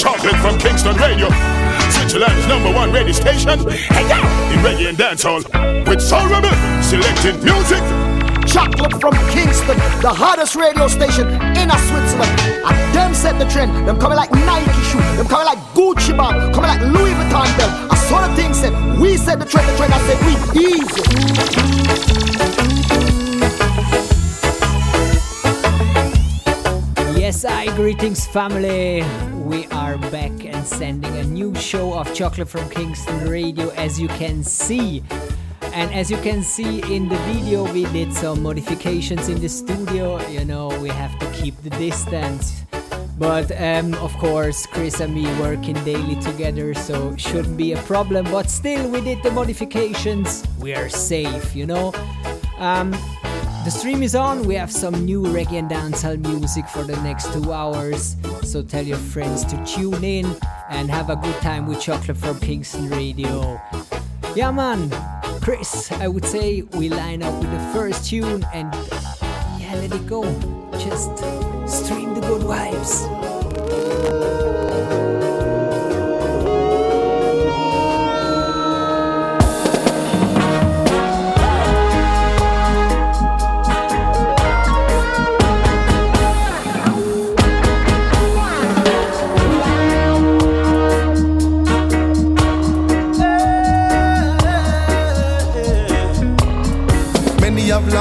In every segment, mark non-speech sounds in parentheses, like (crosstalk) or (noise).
Chocolate from Kingston Radio. Switzerland's number one radio station. Hey, yeah. In reggae and dancehall. With Soul Rebel. Selecting music. Chocolate from Kingston, the hottest radio station in a Switzerland. And them set the trend. Them coming like Nike shoe. Them coming like Gucci bag. Coming like Louis Vuitton belt. I saw the thing said. We set the trend. The trend. I said we easy. Yes, I greetings family. We are back and sending a new show of Chocolate from Kingston Radio as you can see. And as you can see in the video, we did some modifications in the studio. You know, we have to keep the distance. But um, of course, Chris and me working daily together, so shouldn't be a problem. But still, we did the modifications. We are safe, you know. Um, the stream is on. We have some new reggae and dancehall music for the next two hours. So tell your friends to tune in and have a good time with Chocolate from Kingston Radio. Yeah, man. Chris, I would say we line up with the first tune and yeah, let it go. Just stream the good vibes.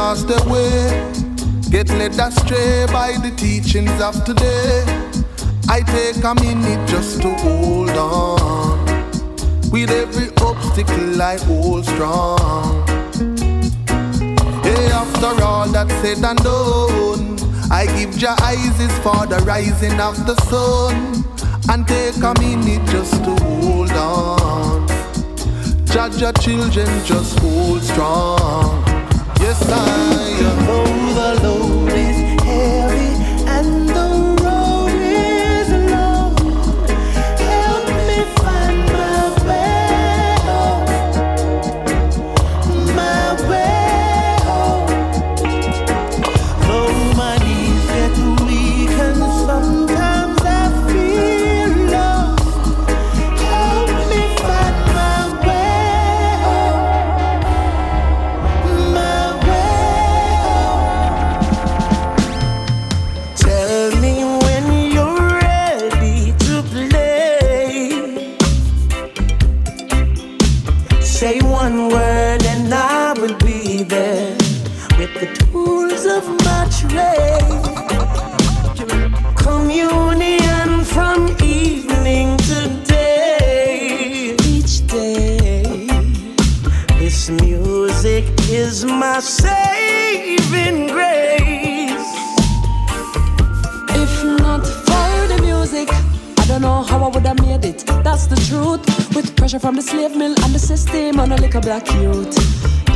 Lost their way, get led astray by the teachings of today. I take a minute just to hold on. With every obstacle, I hold strong. Hey, after all that's said and done, I give your eyes for the rising of the sun. And take a minute just to hold on. Judge your children, just hold strong. Yes, I know the pressure from the slave mill and the system on a little black youth.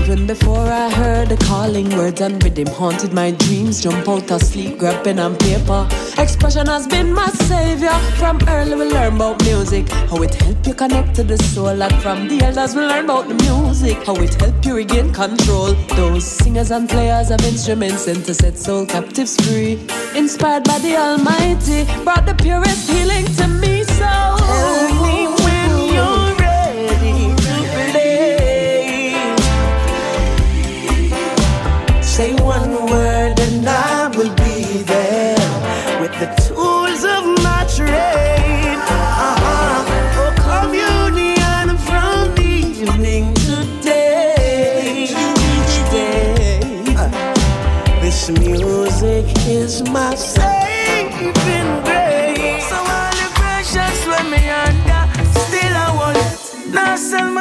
Even before I heard the calling words and rhythm haunted my dreams, jump out of sleep, grab pen and paper. Expression has been my savior. From early we learn about music, how it help you connect to the soul, and from the elders we learn about the music, how it help you regain control. Those singers and players of instruments sent to set soul captives free. Inspired by the Almighty, brought the purest healing to me. So Tell me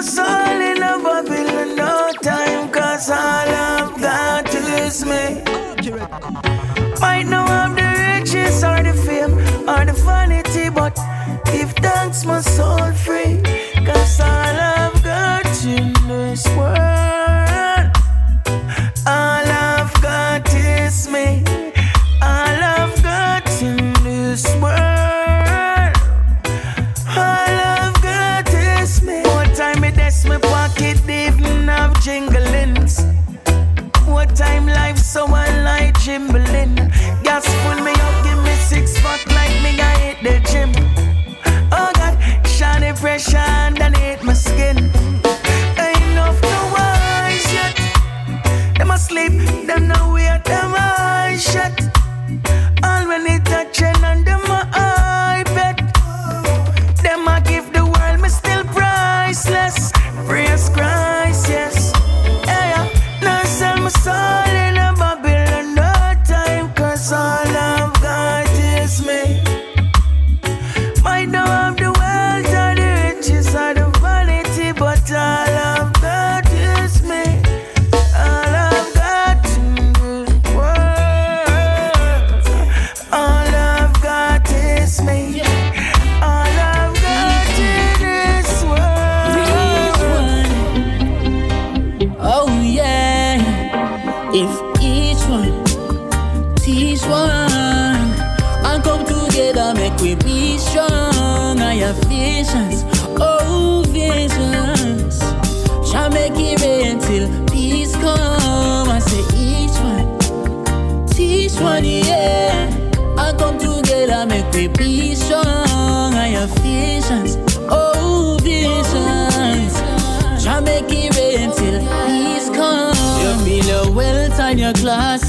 Soul in a Babylon, no time, cause all I've got me. Might not have the riches or the fame or the vanity, but give thanks my soul free.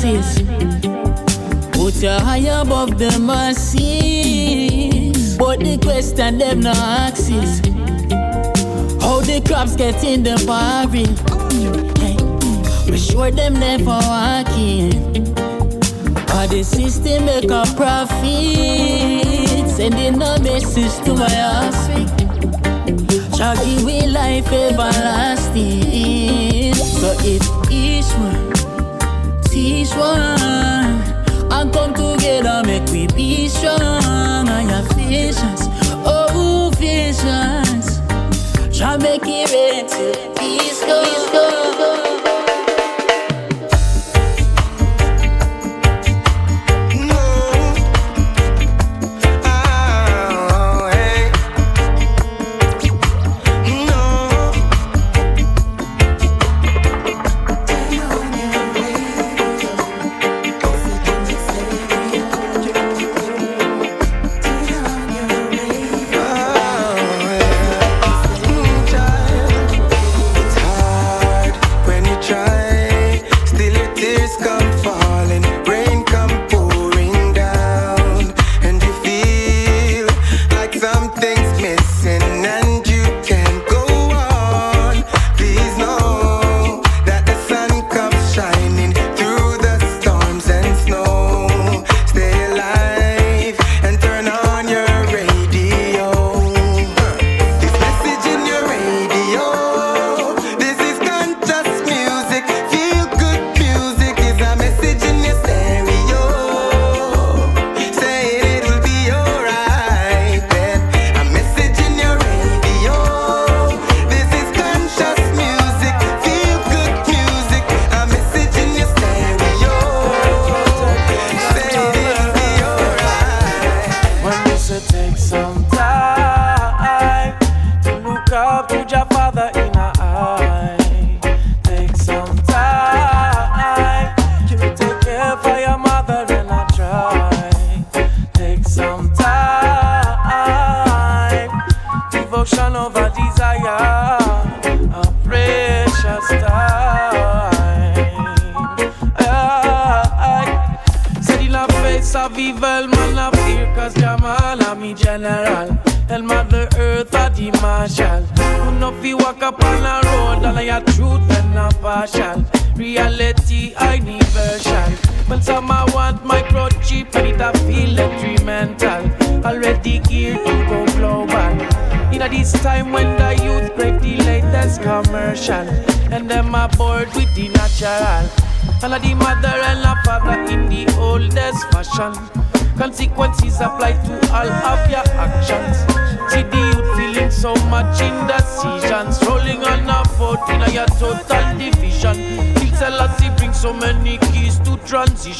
Put your high above the masses, But the question them no axis. How the crops get in the barring. Hey, we sure them never walking. But the system make a profit. Sending a message to my offspring. Shall give me life everlasting. So if each one be strong and come together, make we be strong. I have visions, oh visions. Try make it real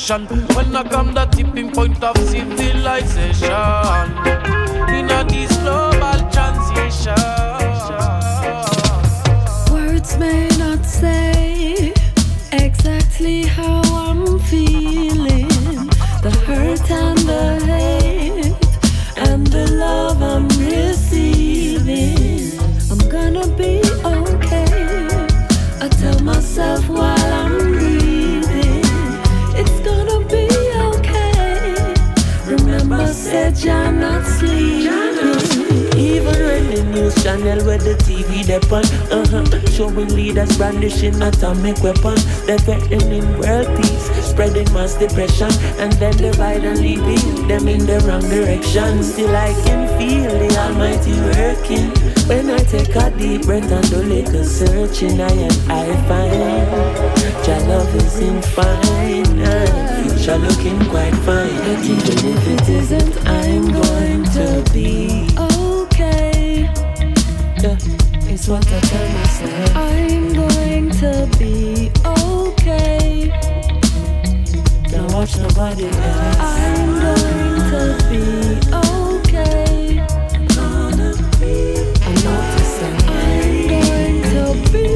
山东 TV weapon. Uh-huh. Showing leaders brandishing atomic weapons, They're threatening world peace, spreading mass depression, and then divide and leading them in the wrong direction. Still I can feel the Almighty working. When I take a deep breath and do little searching, I and I find your love is infinite. Future looking quite fine. But even if it isn't, I'm going to be okay. Yeah. That's what I tell myself. I'm going to be okay. Don't watch nobody else. I'm going to be okay. I'm gonna be I'm not the same. I'm going to be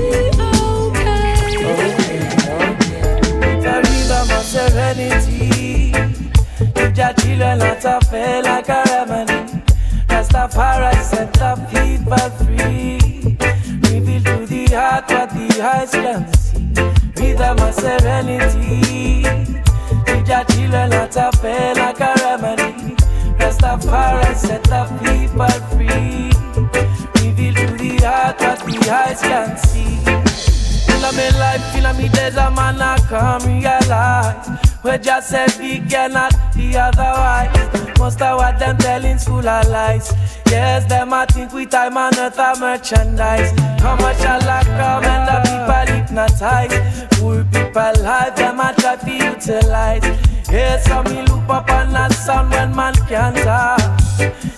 okay. Sorry about my serenity. If your children not a fair like a remedy. Rastafari set the people free heart at the highest fantasy. with my serenity. Teacher children at a fair like a remedy. Rest of parents set the people free. Reveal to the heart what the eyes can see. Feel me life, feel me days, a man I come realize. We just said we cannot be otherwise. Most of what them telling full of lies. Yes, them I think we time and earth a merchandise. Commercial like come and the people hypnotize. Poor people life, them I try to utilize. Yes, so me look up on that sound when man can't talk.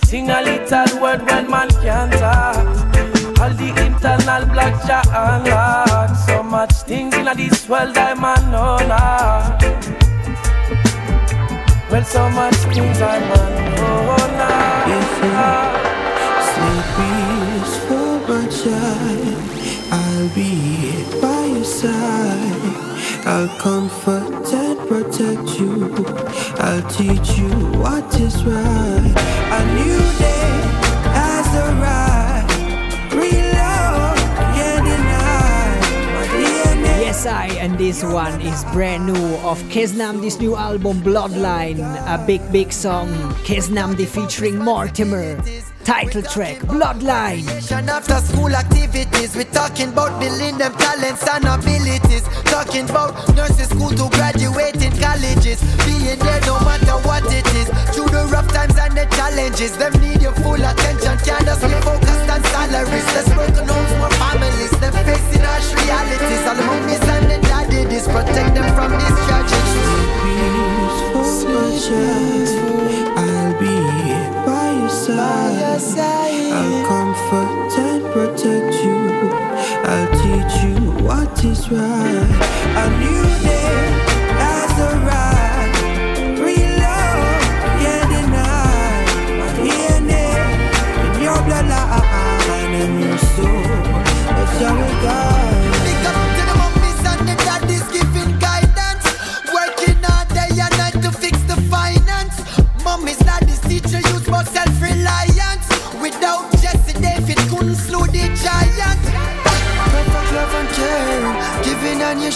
Sing a little word when man can't talk. All the internal blocks ja unlock. So much things in this world I man know now. Well, so much things I man know now. Sleep peaceful, my child. I'll be by your side. I'll comfort and protect you. I'll teach you what is right. A new I, and this one is brand new of Keznamdi this new album Bloodline, a big, big song. Keznamdi featuring Mortimer. Title track Bloodline. After school activities, we're talking about building them talents and abilities. Talking about nurses school to graduate in colleges. Being there no matter what it is. Through the rough times and the challenges, them need your full attention. Can't just be focused on salaries. Let's work homes, more families. Them facing harsh realities. All the mummies and the daddies protect them from these tragedies. I'll be your side. I'll comfort and protect you. I'll teach you what is right. A new day has arrived. Real love DNA in your bloodline and your soul. That's how it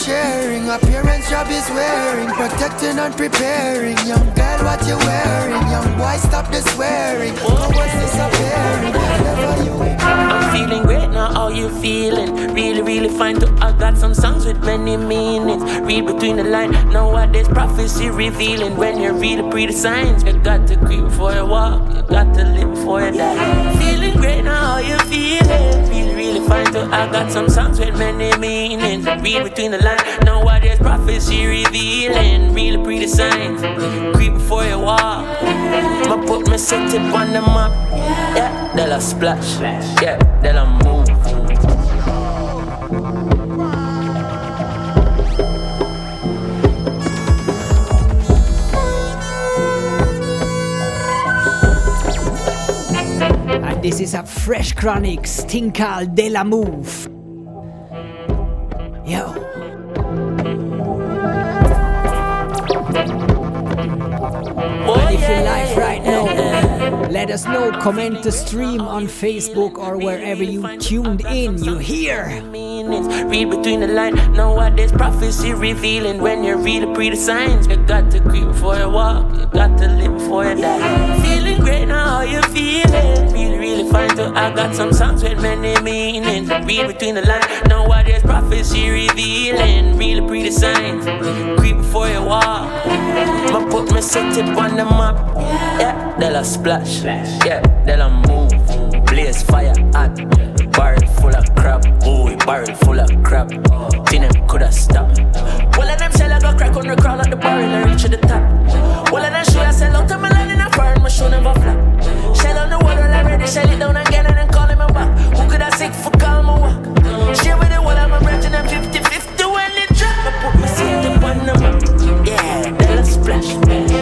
sharing. Appearance job is wearing, protecting and preparing. Young girl, what you wearing? Young boy, stop the swearing. No one's disappearing. Never you feeling great now, how you feeling? Really, really fine to I got some songs with many meanings. Read between the lines, nowadays prophecy revealing. When you read the pretty signs, you got to creep before you walk, you got to live before you die. Feeling great now, how you feeling? Really, really fine to I got some songs with many meanings. Read between the lines, nowadays prophecy revealing. Really pretty signs, creep before you walk. I put my set on the map, yeah, then I splash, yeah, then I move. And this is a fresh Chronixx, Tinkal de la Move. Yo. And if right now, let us know. Comment the stream on Facebook or wherever you tuned in. You hear. Read between the lines. Nowadays prophecy revealing. When you read the pretty signs, you got to creep before you walk. You got to live before you die. Feeling great now, how you feeling? Really, really fine too. I got some songs with many meanings. Read between the lines. Nowadays prophecy revealing. Really pretty signs. Creep before you walk. I put my it on the map. Yeah, then I splash. Yeah, then I move. Blaze fire hot. Barrel full of crap. Boy, barrel full of crap. Them coulda stopped. Well, of them shell I go crack on the crown of the barrel and reach to the top. Well, of them show I sell out to my land in a foreign, my show never flop. Shell on the water already, shell it down again and then call him a back. Who could I sick for call my walk? Share with the wall, I'm a branch and I'm 50 50 when it drop. I put my seat up on the map. Yeah, then I splash.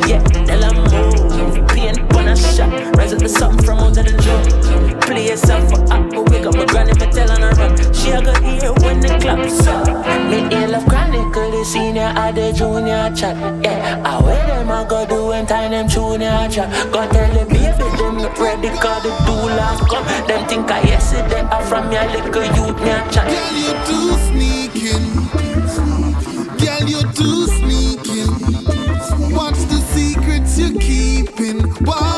Yeah, then I move. On a shot. Rise up the something from out of the joint. Play yourself for up, wake up my granny, me tell on her run. She a go hear when the clock's up. Me hail love chronicle, the senior or the junior chat. Yeah, I wear them I go do when time them junior chat. Go tell the baby them not ready, cause the doula come. Them think I yesterday, I from your little youth, a chat. Girl, you too sneaking. Girl, you too sneaking. What's the secrets you're keeping? Why?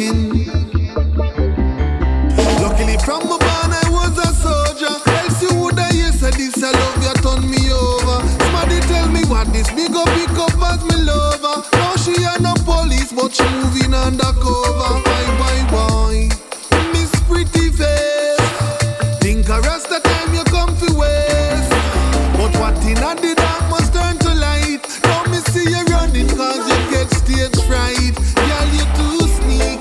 making. Luckily from my born I was a soldier. Else you woulda hear say this I love you turn me over. Somebody tell me what this big up pick up as me lover. Now she a no police but she moving undercover. Bye bye. why?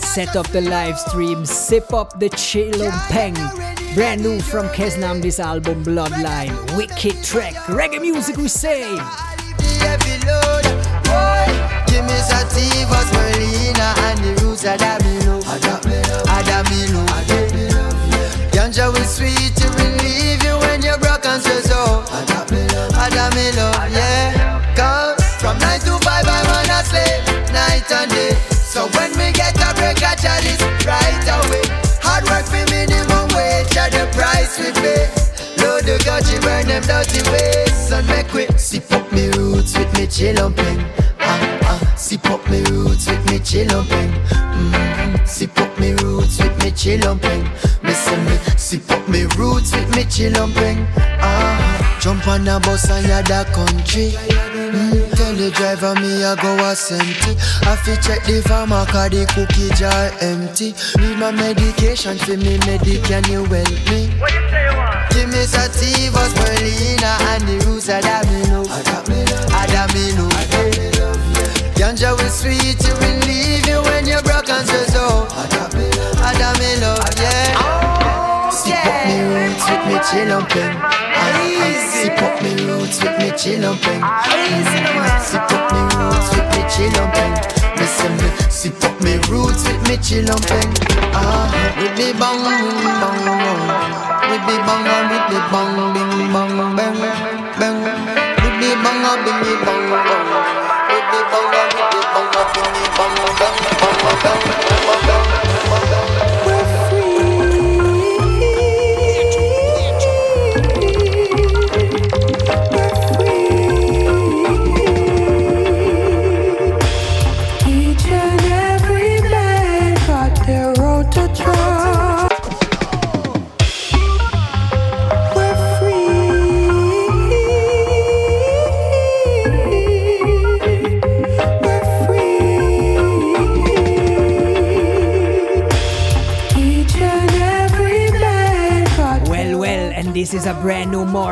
set up the live stream, sip up the Peng. Brand new from Keznamdi, this album Bloodline. Wicked track, reggae music we say. Ganja will sweet, you when you're broken, so so. Yeah. So when we get a break, I chalice right away. Hard work for minimum wage, at the price we pay. Load the gotcha, burn them dirty ways. Son, make we sip up me roots with me chilumping. Ah, ah, sip up me roots with me chilumping. Mm-hmm. Sip up me roots with me chilumping. Me say me sip up me roots with me chilumping. Ah, ah. jump on a bus and the country. Mm, tell the driver me I go a senti. I fi check the farmer cause the cookie jar empty. Need my medication for me medic, can you help me? What you say you want? Give me sativa, spirulina and the roots of Adamino. Adamino. Ganja will sweet, you will leave you when you're broken, so so. Adamino, yeah. Oh, Sip up me roots with me chill Sip up me roots with me chilumping. Sip up me roots with me chilumping. Listen me, sip up me roots with me chilumping. Ah, with me bang bang bang, with me bang with me bang bing bang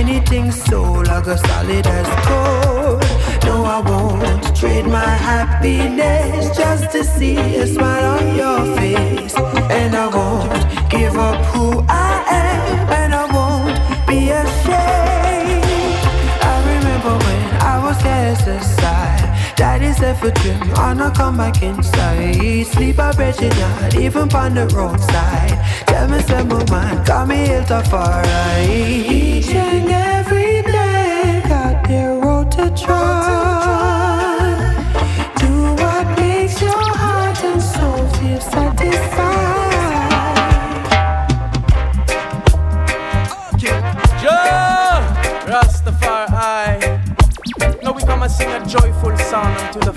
Anything so like a solid as gold. No, I won't trade my happiness just to see a smile on your face. And I won't give up who I am, and I won't be ashamed. I remember when I was cast aside. Daddy said for trim, on a come back inside. Sleep I a bed, not even on the roadside. Tell me, say my mind, got me ill to far. Each and every day, got their road to try. Do what makes your heart and soul feel satisfied. Rastafari. Now we come and sing a joyful song unto the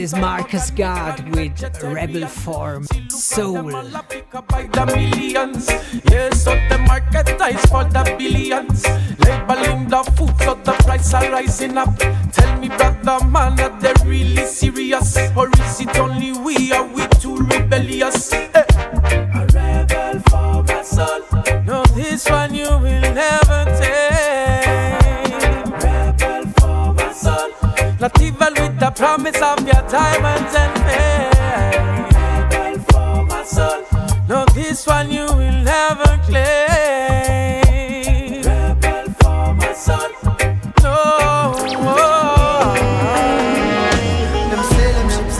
is Marcus God with Rebel Form Soul. Yes, so the market is for the billions. Labeling the food so the price are rising up. Tell me, brother man, are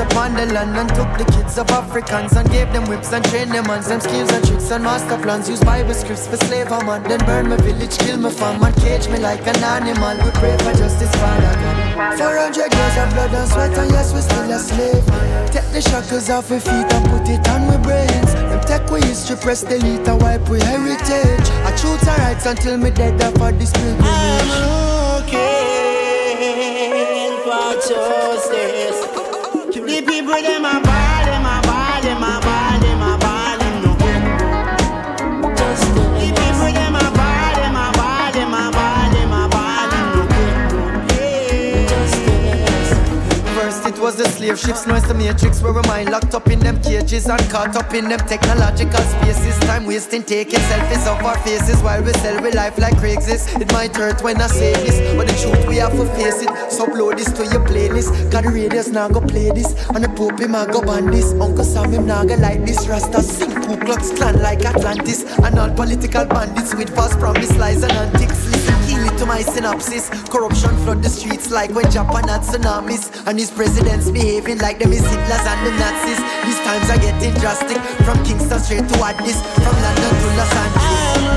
upon the land and took the kids of Africans and gave them whips and trained them on them skills and tricks and master plans. Use Bible scripts for slave a man. Then burn my village, kill my fam and cage me like an animal. We pray for justice, Father God. 400 years of blood and sweat and yes, we still a slave. Take the shackles off our feet and put it on my brains. Them take we history, press delete and wipe we heritage. I truth and rights until me dead for this pilgrimage. looking for justice. The people them a ball, them a ball, them a ball, them a ball, them no get justice. The people them a ball, them a ball, them a ball, them a ball, them no get justice. First it was the slave ships, now it's the matrix where we mind locked up in them cages and caught up in them technological spaces. Time wasting, taking selfies of our faces while we sell we life like Craigslist. It might hurt when I say this, but the truth we have to face it. So upload this to your playlist. Cause the radios now go play this, and the Pope him go ban this. Uncle Sam him now go like this. Rasta sing Ku Klux Klan like Atlantis, and all political bandits with false promise lies and antics. Listen, to my synopsis. Corruption flood the streets like when Japan had tsunamis, and his presidents behaving like them is Hitlers and the Nazis. These times are getting drastic. From Kingston straight to Addis, from London to Los Angeles.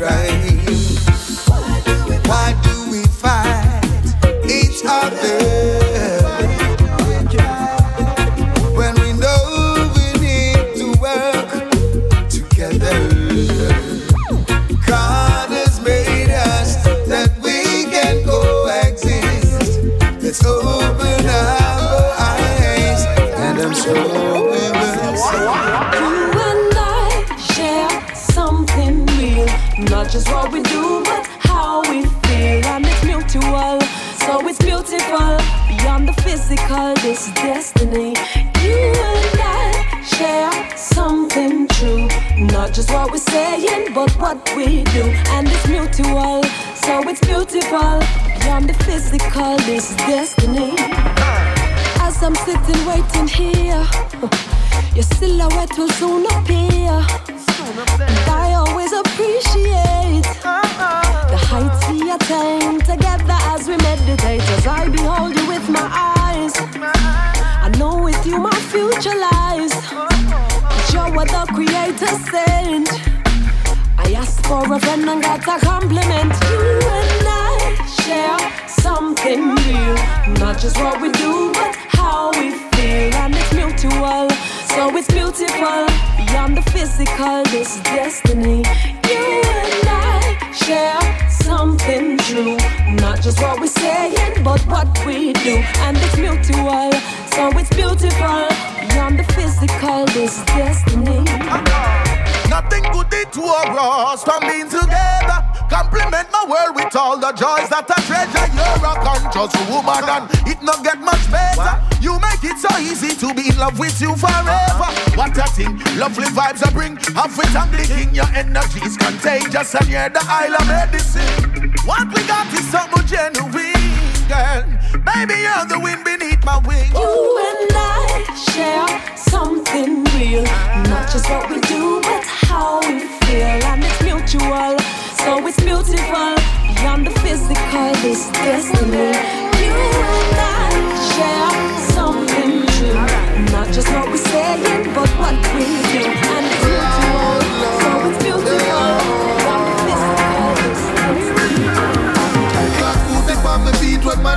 Violence This is destiny. As I'm sitting waiting here, your silhouette will soon appear. And I always appreciate the heights we attain together as we meditate. As I behold you with my eyes, I know with you my future lies. But you're what the Creator sent. I asked for a friend and got a compliment. You and I share something real, not just what we do, but how we feel, and it's mutual. So it's beautiful, beyond the physical, this destiny. You and I share something true, not just what we're saying, but what we do, and it's mutual. So it's beautiful, beyond the physical, this is destiny. Nothing it to us from being together. Compliment my world with all the joys that I treasure. You're a conscious woman and it not get much better. You make it so easy to be in love with you forever. What a thing, lovely vibes I bring. Half it and blinking, your energy is contagious and you're the isle of medicine. What we got is something genuine, girl. Baby, you're the wind beneath my wings. You and I share something real, not just what we do, but how we feel, and it's mutual. So it's beautiful, beyond the physical, this destiny. You and I share something true, not just what we're saying, but what we do,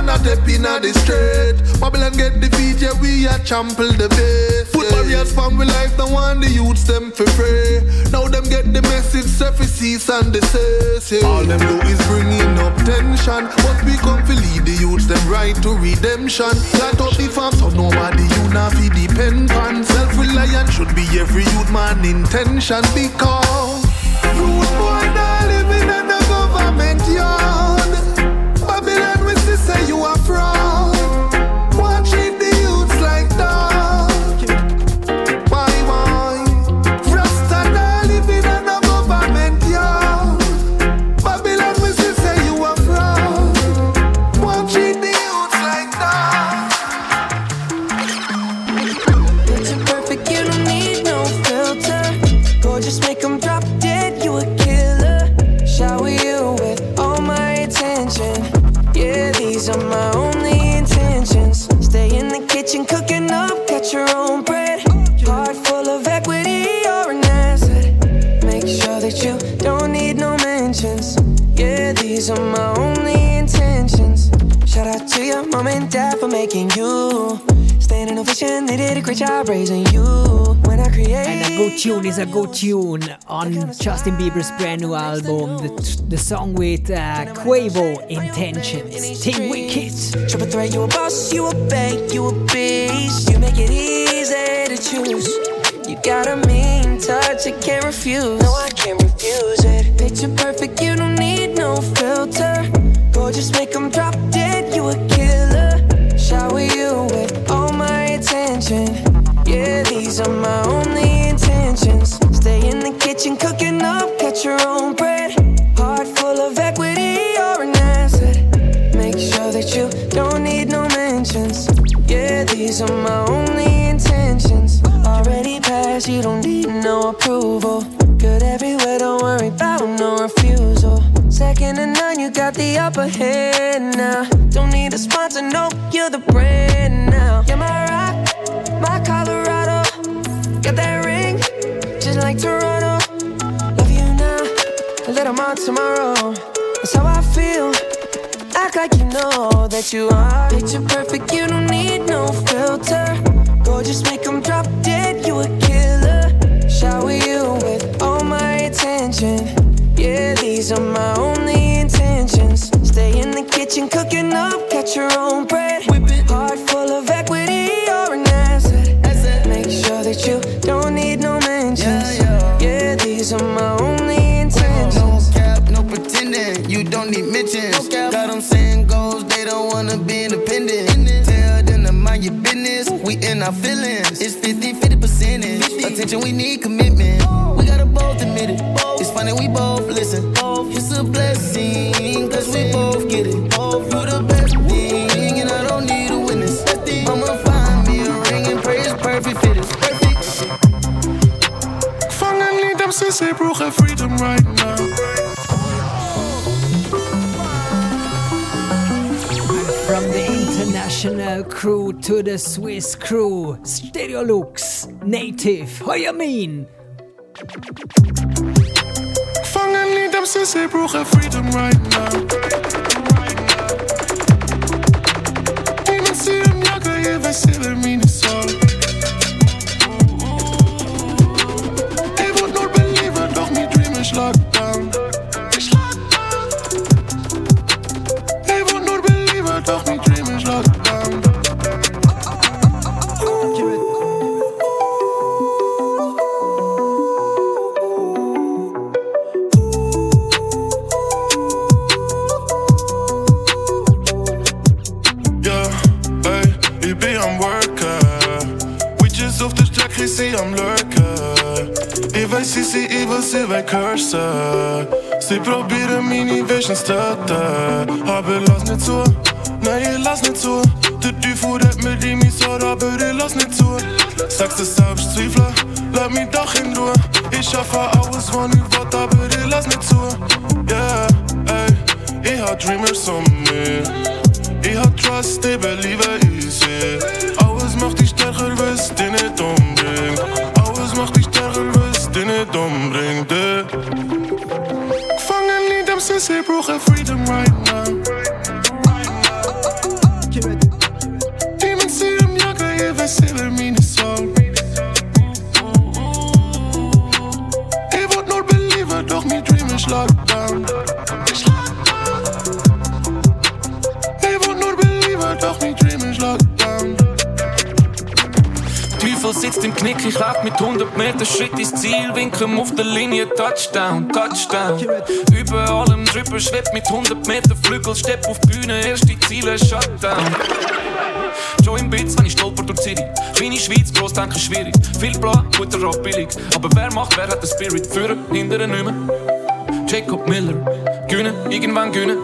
man a step in the straight. Babylon get defeated, yeah, we a trample the bass. Put barriers from we life, the one the youths them for free. Now them get the message, surface cease and desist. Yeah. All them do is bringing up tension. But we come to lead the youths them right to redemption. Light up the farm so nobody you not fi depend on. Self-reliant should be every youth man intention because rude boy not living in a government yard. Are fraud. These are my only intentions. Shout out to your mom and dad for making you. Standing ovation, they did a great job raising you. When I create. And a good tune is a good tune on Justin Bieber's brand new album. The, the song with uh, Quavo, Intentions. Team Wicked. Triple threat, you a boss, you a bank, you a beast. You make it easy to choose. You got a mean touch, I can't refuse. No, I can't refuse it. Picture perfect, you don't need you mean? Bro, get freedom right Dream ist lockdown. Ich wollt nur believer, doch mein Dream ist lockdown. Teufel sitzt im Knick, ich lauf mit 100 Meter Schritt ins Ziel, winken auf der Linie, Touchdown, Touchdown. Über allem drüber schwebt mit 100 Meter Flügel, stepp auf die Bühne, erste Ziele, Shutdown. Schon im Bits, wenn ich stolper durch City. Kleine Schweiz, gross denken schwierig. Viel bla, guter Rap billig. Aber wer macht, wer hat den Spirit? Führen, hindern nicht mehr. Jacob Miller, gewinnen, irgendwann gewinnen.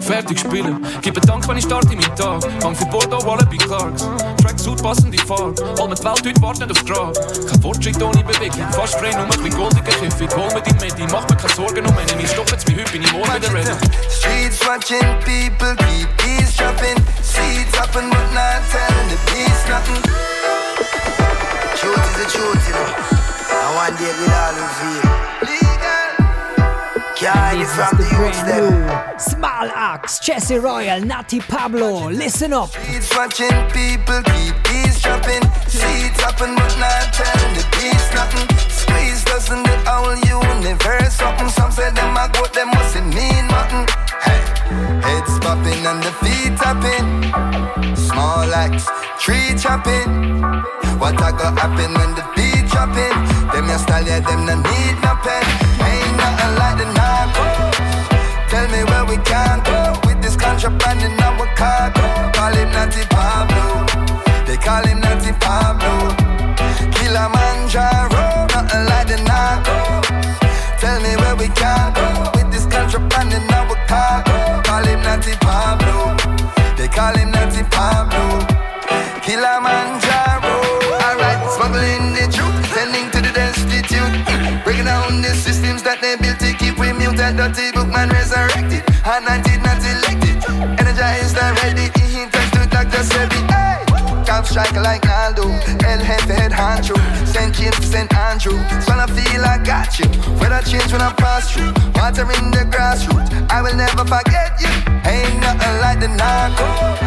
Fertig spielen, gebe Dank, wenn ich starte in meinen Tag. Hang für Bordeaux, Wallaby Clarks. Tracksuit, passende Farbe. All mit Welt heute warten aufs Grab. Kein Fortschritt ohne Bewegung. Fast frei, nur mit goldiger Kiffig. Hol mir die Medi, mach mir keine Sorgen um Enemy. Stopp jetzt wie heute, bin ich morgen wieder ready. Streets watching people keep eavesdropping. Seeds happen but not telling the peace nothing. Truth is the truth, you know. And one day we'll all reveal. Can't hide This is from the the brand new Small Axe, Jesse Royal, Natty Pablo. Listen up. Streets watching people keep eavesdropping. Seeds happen but not telling the peace nothing. Squeeze doesn't the whole universe something. Some say them a goat, them mustn't mean nothing. Hey, heads popping and the feet tapping. Small axe, tree chopping. What a go happen when the beat dropping? Them your style, yeah, them no need no pen. Nothing like the narcos. Tell me where we can go with this contraband in our cargo. Call him Natty Pablo. They call him Natty Pablo. Kilimanjaro, nothing like the narcos. Tell me where we can go with this contraband in our cargo. Call him Natty Pablo. They call him Natty Pablo. That they built to keep we muted. Dirty book man resurrected. Anointed, not elected. Energized and ready. He touched to Dr. Sebi. Hey! Top striker like Naldo. El Jefe head hand through. St. To St. Andrew. So I feel I got you. Weather change when I pass through. Water in the grassroots. I will never forget you. Ain't nothing like the narcos.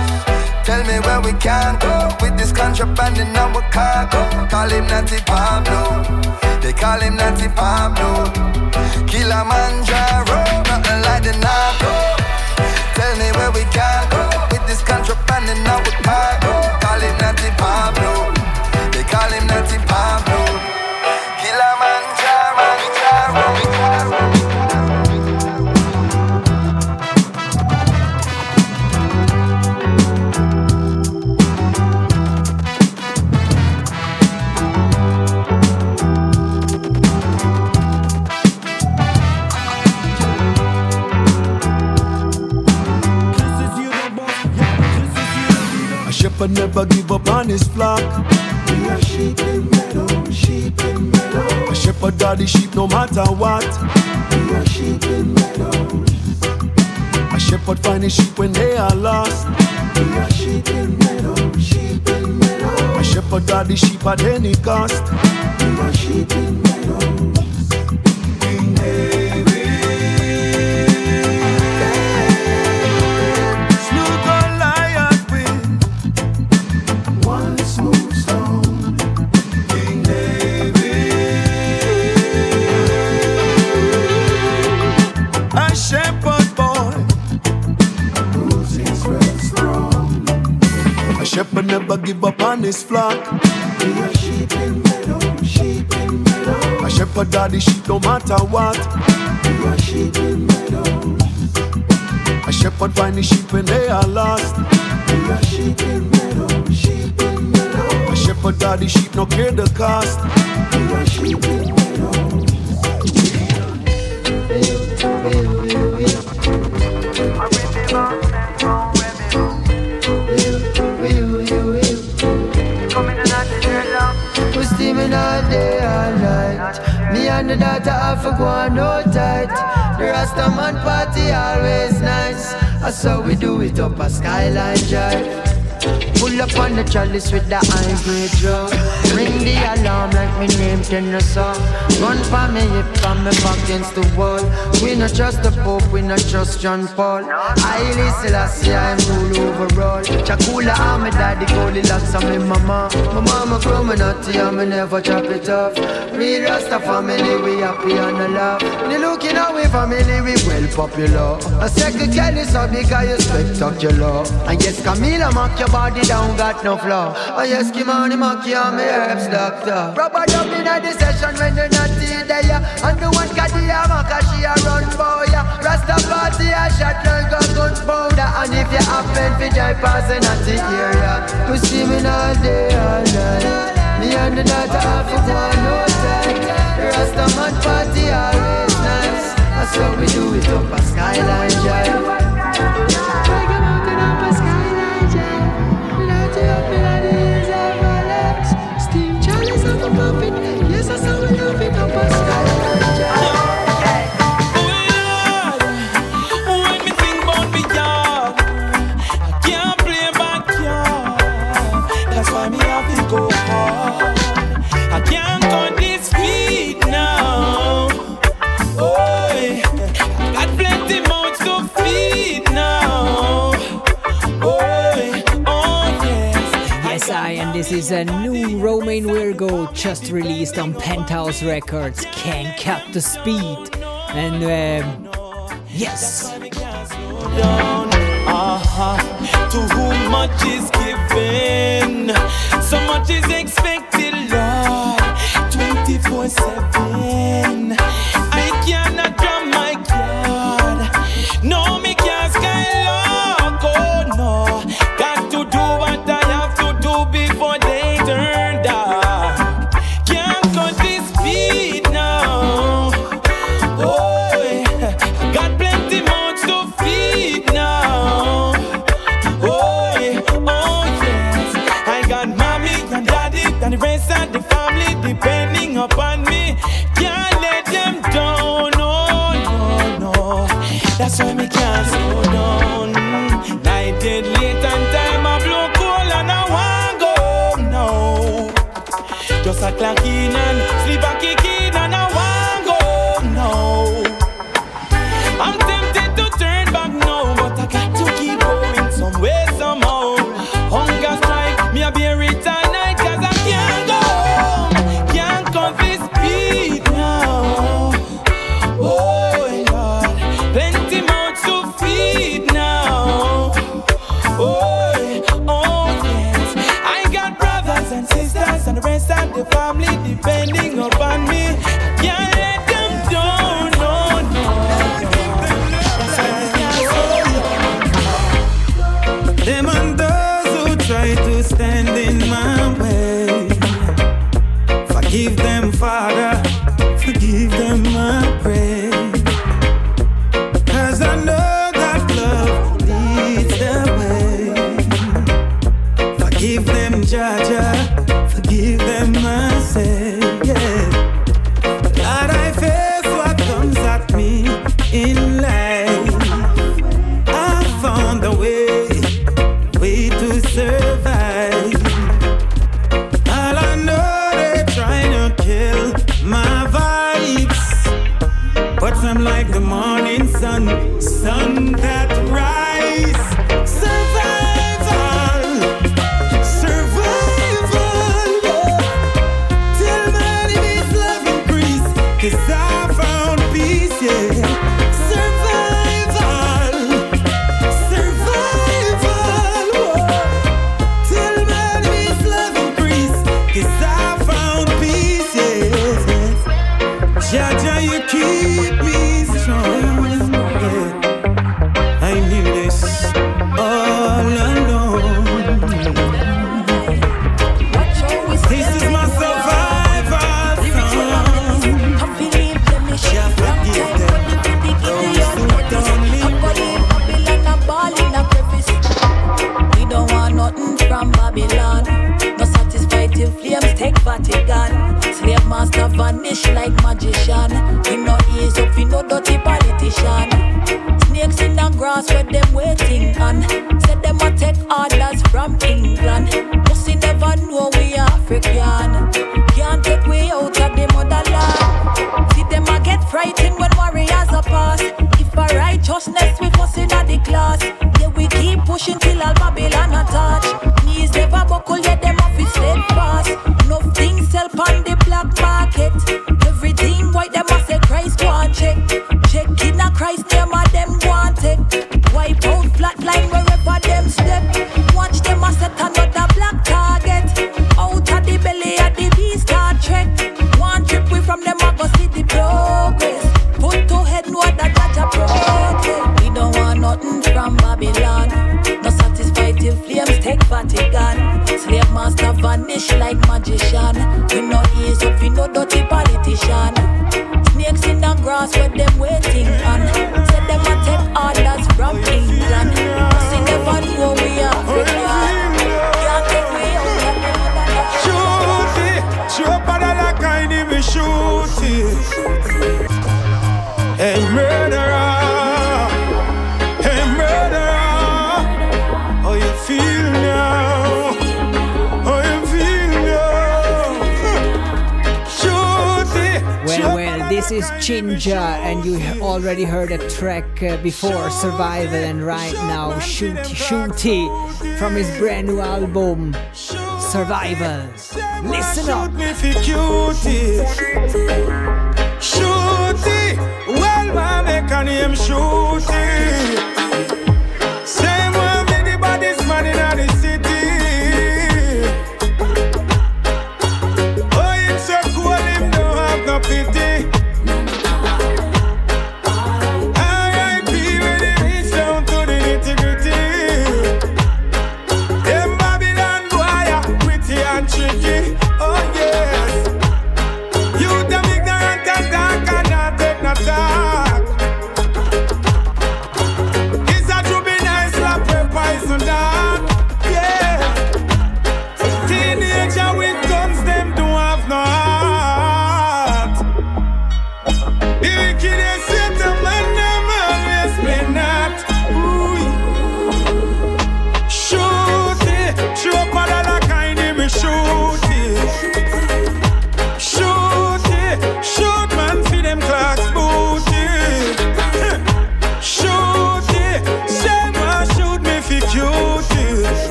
Tell me where we can go with this contraband in our cargo. Call him Natty Pablo. They call him Natty Pablo. Kilimanjaro, nothing like the narco. Tell me where we can go with this contraband in our cargo. Call him Natty Pablo. They call him Natty Pablo. Shepherd never give up on his flock. We are sheep in meadow, sheep in meadow. A shepherd got the sheep no matter what. We are sheep in meadow. A shepherd find his sheep when they are lost. We are sheep in meadow, sheep in meadow. A shepherd got the sheep at any cost. We are sheep in meadow. Shepherd never give up on his flock. We are sheep in meadow, sheep in meadow. A shepherd the sheep no matter what. We are sheep in meadow. A shepherd find the sheep when they are lost. We are sheep in meadow, sheep in meadow. A shepherd the sheep no care the cost. We are sheep in meadow. We and the daughter have to go on no tight. The Rasta man party always nice. That's how we do it up a skyline drive. Pull up on the chalice with the high grade drum. Ring the alarm like me name tenor song. Run for me hip and me back against the wall. We not trust the Pope, we not trust John Paul. I Selassie, I'm rule overall. Chakula, I'm a daddy, Goldie locks, I'm in mama. My mama grow me nutty, me never chop it off. Real Rasta family, we happy and a laugh. When you looking at we family, we well popular. A second Kelly, so because you spectacular. And yes, Camila, mock your body down, got no flaw. Oh yes, Kimani, mock you, I'm a herbs doctor. Rubber dubbing at the session when you're not in there. And the one Kadia, Maka, she a run boy. Rasta party, a shot like a gunpowder. And if you happen to drive past in the area, we steaming all day, all night. Me and the daughter have no time. The Rasta man party always nice. That's how we do it up a skyline drive. Yes, that's a new Romain Virgo just released on Penthouse Records. Can't cut the speed. And um, yes. Uh-huh. To whom much is given, so much is expected, Lord. 24 7. Upon me. Can't let them down. No, no, no. That's why me can't slow down. Night dead late and time I blow cold and I want go now. Just a clock This is Ginger, and you already heard a track uh, before, Survival, and right now, Shooty Shooty from his brand new album, Survival. Listen up! Shooty, well, my name Shooty.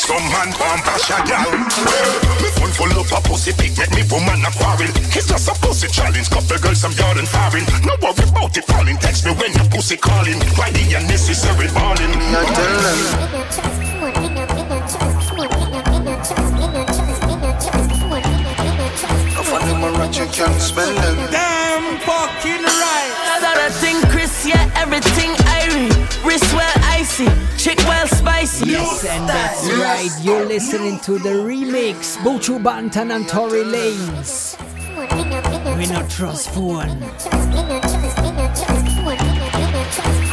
Some man want bash a gal. Me phone full of a pussy pick, make me woman a quarrel. It's just a pussy challenge. Couple girls I'm yard and foreign. No worry about it falling. Text me when your pussy calling. Why the unnecessary balling? You can't spend them. Damn fucking right. I got a thing, Chris, yeah, everything I read. Wrist well icy, chick well spicy. Yes, and that's right. You're listening to the remix. Buju Banton and Tory Lanez. We not trust phone.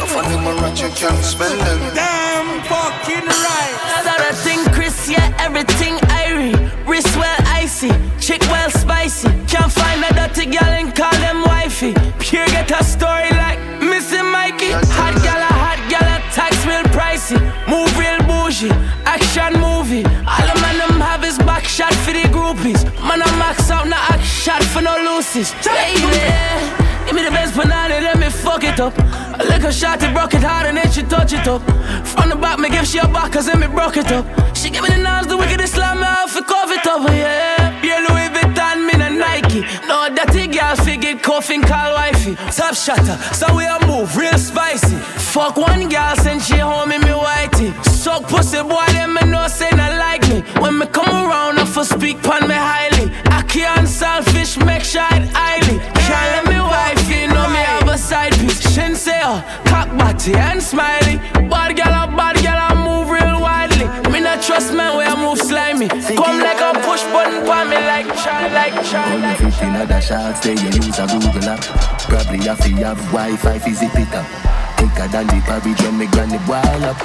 Funny Marach, you can't spell them. Damn fucking right. Sort of thing, Chris, yeah, everything irie. Wrist well icy, chick well spicy. Can't find a dirty gal and call them wifey. Pure get a story shot for the groupies. Man, I max out, no act shot for no loosies. Baby. Give me the best banana, let me fuck it up. I A little shot, it broke it hard and then she touch it up. From the back, me give she a back, cause then me broke it up. She give me the knives, the wickedest slam me out for cover it up, yeah. Yeah, Louis Vuitton, me a Nike. No, dirty girl, figure coughing, call wifey. Top shutter, so we a move, real spicy. Fuck one girl, send she home in me whitey. Suck pussy, boy, them me know say not like me. When me come around, I for speak pon me highly. I can't selfish, make sure it highly. Can't let me wife, you know me have a side piece. Shin say, oh, cock body and smiley. Bad girl, a bad girl, I move real widely. Me not trust man where I move slimy. Come like a push button for me like child, like child, like Only 15 other shots, they you use a Google app. Probably have to have Wi-Fi, fi up. Thicker than the porridge when me granny boil up.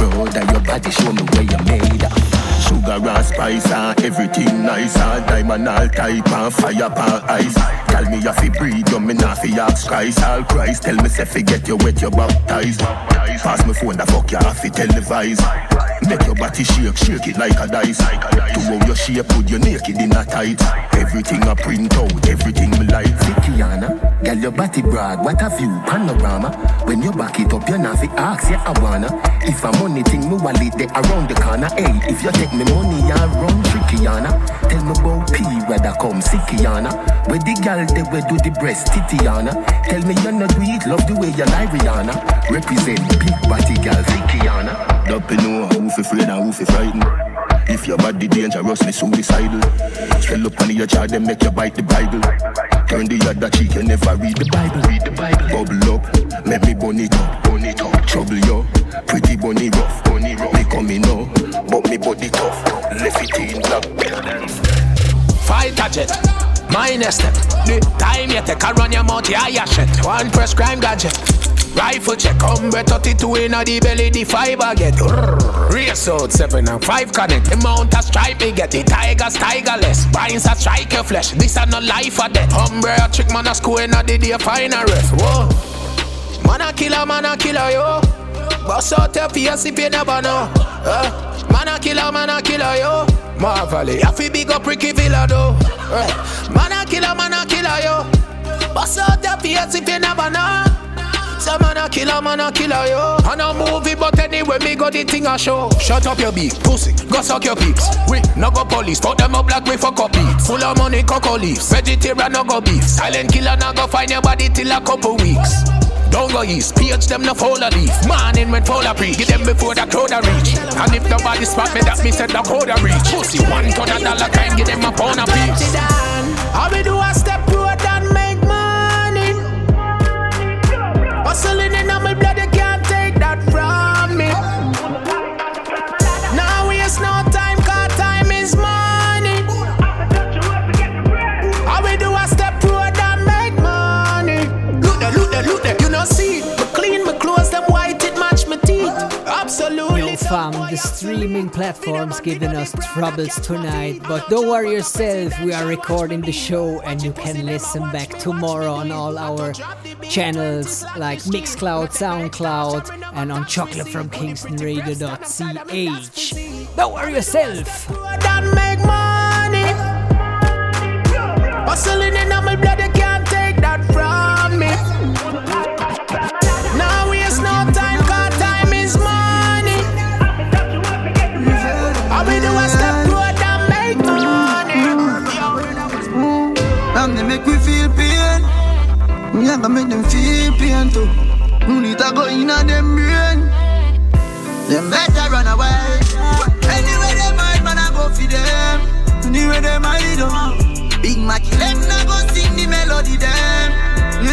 Of your body, show me where you made up. Sugar and spice and everything nice and diamond all type and fire pan ice. Tell me you fi breathe, you me not fi ask Christ. All Christ, tell me say get you wet, you baptized. Pass me phone, the fuck you have fi televise. Make your body shake, shake it like a dice. To how your shape, put your naked in a tight. Everything I print out, everything me like. Kiana, girl your body broad, what a view, panorama. When you back it up, you not fi ask, yeah I wanna. If a money thing, me wallet they around the corner. Hey, if you take me money, I run trickyana. Tell me about P, whether come sickyana. Where the girl they we do the breast titiana. Tell me you not do love the way you lie Rihanna. Represent big body girl sickyana. Don't know who fi afraid and who fi frightened. If your body dangerously suicidal, swell up on your child, then make you bite the Bible. Turn the other cheek, you never read the Bible. Read the Bible. Bubble up, let me bun it up, bun up. Trouble you, pretty bunny rough, bunny rough. Me coming now, oh, but me body tough. Left it in black. Fighter jet, minus step. The time you take a run your mouth, yeah, yeah, shit. One press crime gadget. Rifle check, umbre 32 in the belly, the fiber get. Race out 7 and 5 connect. The mount a stripe, me get it. Tigers, tigerless. Binds a strike your flesh. This a no life or death. Umbre a trick, man a school in the day, final ref. Whoa. Man a killer, man a killer, yo. Boss out your face if you never know. Uh, man a killer, man a killer, yo. Marvelly, I feel big up Ricky Villa, though. Uh, man a killer, man a killer, yo. Boss out your face if you never know. Some man a killer, man a killer, yo. On a movie, but anyway, me got the thing a show. Shut up your beak, pussy, go suck your peeps. We no go police, fuck them up like we fuck up beats. Full of money, cocoa leaves. Vegetarian no go beef. Silent killer no go find your body till a couple weeks. Don't go east, pH them no follow leaf. Morning when full of pre, get them before the crowd a reach. And if nobody spot me, that me said the code a reach. Pussy, one ton of dollar time, get them a pound a piece. How we do a step road and make Hustling in my blood, fam, the streaming platforms giving us troubles tonight. But don't worry yourself, we are recording the show and you can listen back tomorrow on all our channels like Mixcloud, Soundcloud, and on chocolate from chocolatefromkingstonradio.ch. Don't worry yourself. Have to make them feel pain too. You need to go in on them brain. Them better run away. Anywhere they might, man, I go for them. Anywhere they might, oh. Big Mackie, them not go sing the melody, them.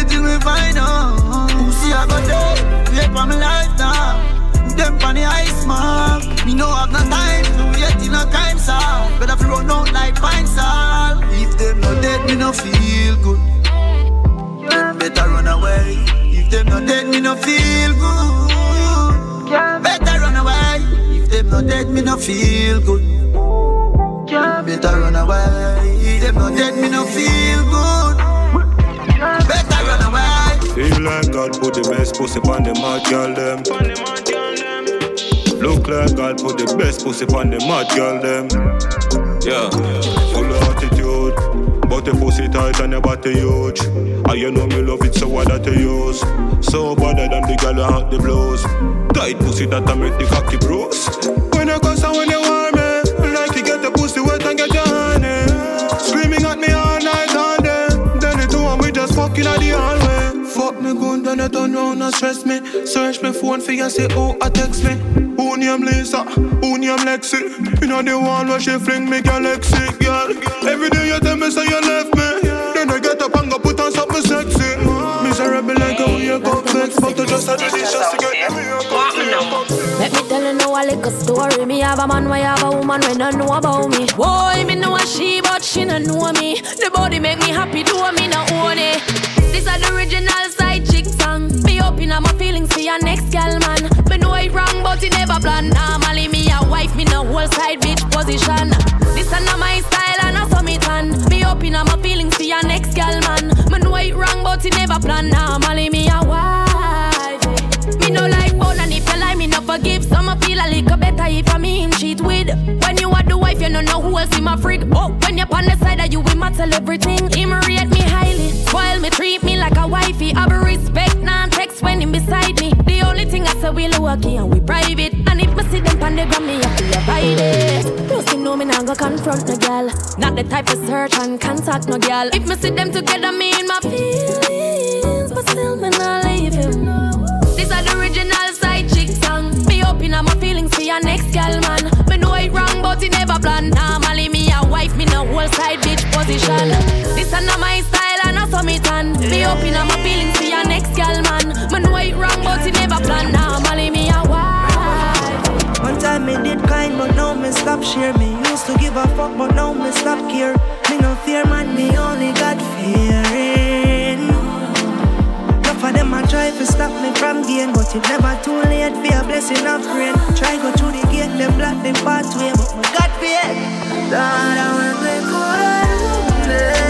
Till we find out. Pussy, I go there. Wait for my lifetime. Them on the ice, man. Me no have no time to wait in a crime song. Better run out like pine salt. If them not dead, me no feel good. Them better run away. If them not dead, me no feel good. Better run away. If them not dead, me no feel good. Better run away. If them not dead, me no feel good. Better run away. Feel like God put the best pussy on the mad girl them. Look like God put the best pussy on the mad girl them. Yeah, full of attitude, but the pussy tight and the body huge. And you know me love it so what that you use. So better than the girl who hot the blows. Tight pussy that I make the cocky bruise. When you cuss and when you want then you turn round and stress me. Search my phone for you, say, oh, I text me. Who name Lisa? Who name Lexi? You know the one where she fling me galaxy, girl. Every day you tell me say you left me. Then I get up and go put on something sexy. Miserable like how you go vex, but to just do this just to get me Let me tell you now a little story. Me have a man, why have a woman when don't know about me. Boy, me know a she, but she don't know me. The body make me happy, do me not own it. This are the Open my feelings for your next gal man. Me know it wrong, but it never plan. Normally me a wife, me no whole side bitch position. This are not my style and saw me tan. Me open up my feelings for your next gal man. Me know it wrong, but it never plan. Normally me a wife. Me no like bone and if you like me no forgive. Some I feel a little better if I me him cheat with. When you are the wife, you don't know who else in my freak. Oh, when you're on the side of you, must tell everything. Him rate me highly, spoil me, treat me like a wifey. Be respect, non text when him beside me. The only thing I say we lucky and we private. And if me see them on the gram, me have to avoid it. Plus you know me not go confront no girl. Not the type of search and contact no girl. If me see them together, me in my feelings, but still me not leave him. This are the original side chick song. Me open up my feelings for your next gal man. Me know it wrong, but it never plan. Normally me a wife, me no whole side bitch position. This are not my style and I saw me tan. Me open up my feelings never plan. Normally me a wife. One time me did kind, but now me stop share. Me used to give a fuck, but now me stop care. Me no fear, man, me only got fearing. Enough of them a try to stop me from gain, but it never too late for a blessing of rain. Try go through the gate, them block the pathway, but me got fear. Lord, I want me cool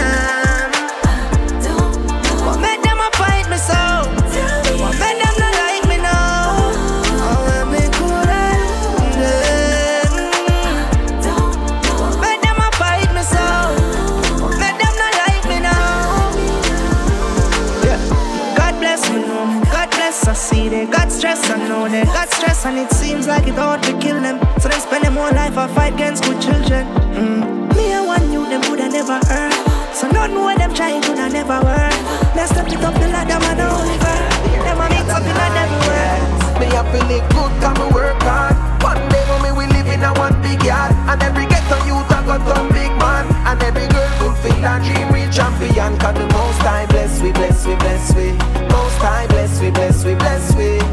stress. I know they got stress, and it seems like it ought to kill them. So they spend their whole life a fight against good children. Mm. Me and one you them would have never heard. So nothing what them trying could have never work. Let's step it up the ladder, man, bird. Them a mix up in a them words. Me a feel it good, come and work hard. One day when me we live in a one big yard, and every ghetto youth a got some big man, and every girl fulfill her dream, real champion. Cause the most high bless we, bless we, bless we. Most high bless we, bless we, bless we.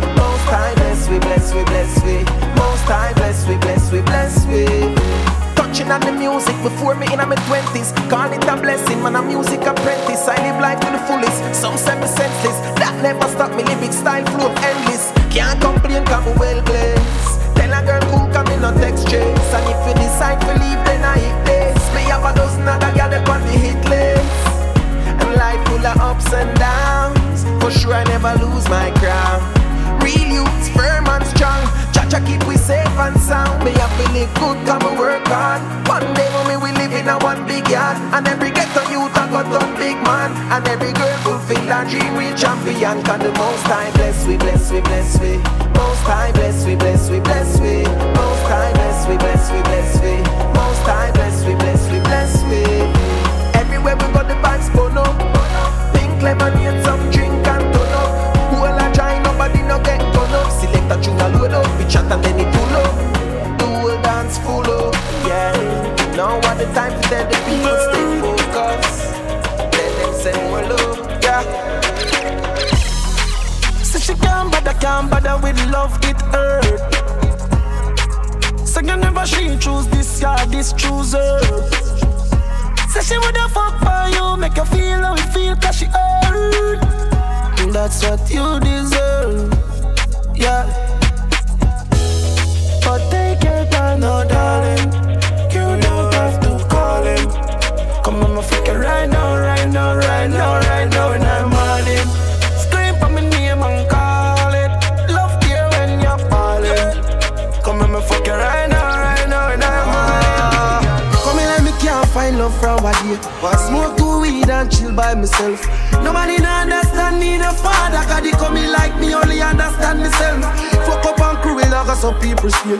We, bless we, bless we. Most high bless we, bless we, bless we. Touching on the music before me in my twenties. Call it a blessing, man, a music apprentice. I live life to the fullest. Some say me senseless. That never stop me lyric style flow endless. Can't complain, cause me well blessed. Tell a girl cool, come in no text chase. And if you decide to leave, then I hit this. Me have a dozen other girl that on the hit list. And life full of ups and downs. For sure, I never lose my crown. Real youths, firm and strong. Cha-cha keep we safe and sound. Me a feel it good, come and work hard. One day when we live in a one big yard, and every ghetto youth a got done big man, and every girl fulfill her dream, real champion. Cause the most high bless we, bless we, bless we. Most high bless we, bless we, bless we. Most high bless we, bless we, bless we. Most high bless we, bless we, bless we. Everywhere we go, the vibes up. Pink lemonade, we chat and then it pull up. The whole dance full up, yeah. Now what the time to tell the people stay focused. Let them send more love, yeah. Say she can't bother, can't bother with love, it hurt. Say you never she choose this guy, this choose her. Say she woulda fuck for you, make you feel how it feel, cause she hurt. That's what you deserve, yeah. No, darling, you don't have to call him. Come and me fuck it right now, right now, right now, right now, now. Scream from me near man, call it love here when you're balling. Come and me fuck it right now, right now, now. Come and let me can't find love from a day. Pass smoke through weed and chill by myself. Nobody understand me, no father, cause they come like me, only understand myself. Fuck up and crew, like us some people stay.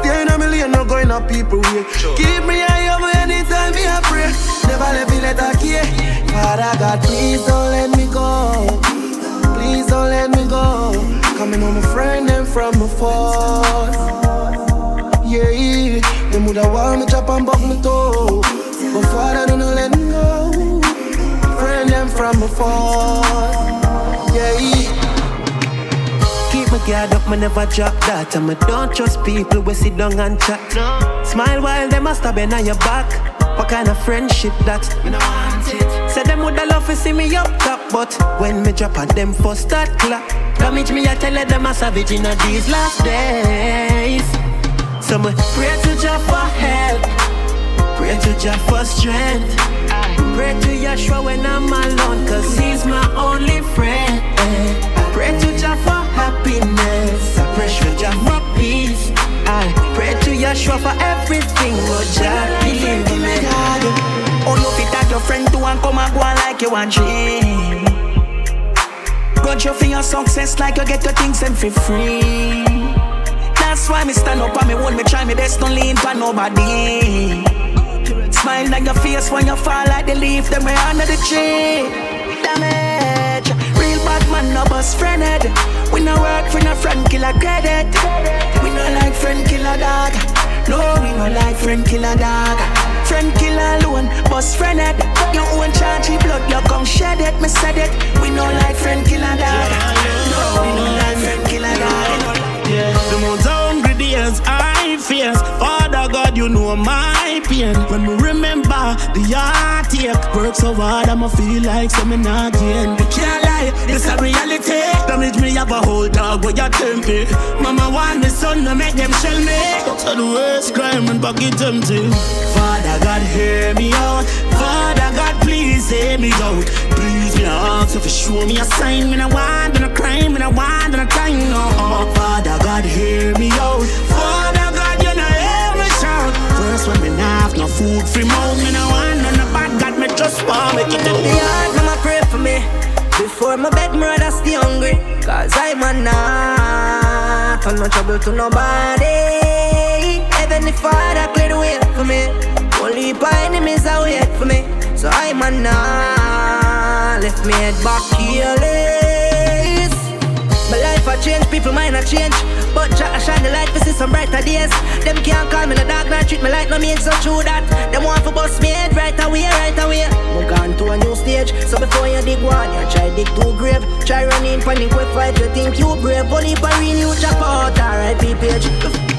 Stay in a million, no going up people way. Keep me high up anytime me a pray. Never let me let a key. Father God, please don't let me go. Please don't let me go. Coming on my friend and from afar. Yeah, them woulda want me chop and buck me toe. But Father, don't let me go. Friend them from afar. Yeah. Guard up, me never drop that. And me don't trust people we sit down and chat. Smile while them a stabbing on your back. What kind of friendship that? Me no want it. Say them woulda love to see me up top, but when me drop on them first start clap. Damage me, I tell them a savage in these last days. So me pray to Jah for help, pray to Jah for strength. Pray to Yeshua when I'm alone, cause he's my only friend. Pray to Jah for happiness, I pray to Jah for peace. I pray to Yeshua for everything, Lord Jah, believe in me. Oh, you fit at your friend to and come and go on like you want dream. Got you for your success like you get your things and for free. That's why me stand up and me hold me try me best, don't lean for nobody. Smile on your face when you fall like the leaf, them way under the tree. Damage, real bad man, no best friend. We no work for no friend killer credit. We no like friend killer dog. No, we no like friend killer dog. Friend killer alone, bust friend head. Your own charge, blood, you come shed it. Me said it. We no like friend killer dog. No, we no like friend killer dog. Yeah. The more hungry days I face Father God, you know my pain When we remember the heartache Work so hard, I'ma feel like some me not gain But can't lie, this a reality. Damage me have a whole dog where you tempt me. Mama want me son to make them shell me. So the worst crime and bucket empty. Father God, hear me out. Father God, please hear me out. Please me ask if you show me a sign. Me no want, no crime, me no want, no time, no. Oh, Father God, hear me out. Father God, you know hear me shout. First when me nah have no food for mouth, me no want none of bad God, me just want make it The out. heart, mama pray for me. Before my bed, murder stay hungry. Cause I'm a not no trouble to nobody. Heavenly Father, clear the way for me. Only by enemies are wait for me. So I'm a not left me head back careless. A change, people mind a change. But Jah a shine the light to see some brighter days. Them can't call me the dark, not treat me like no make so true that. Them want to bust me head right away, right away. We gone to a new stage, so before you dig one, you try dig two grave. Try running, in panic with fight, you think you brave. Only for real you chop out, alright, page.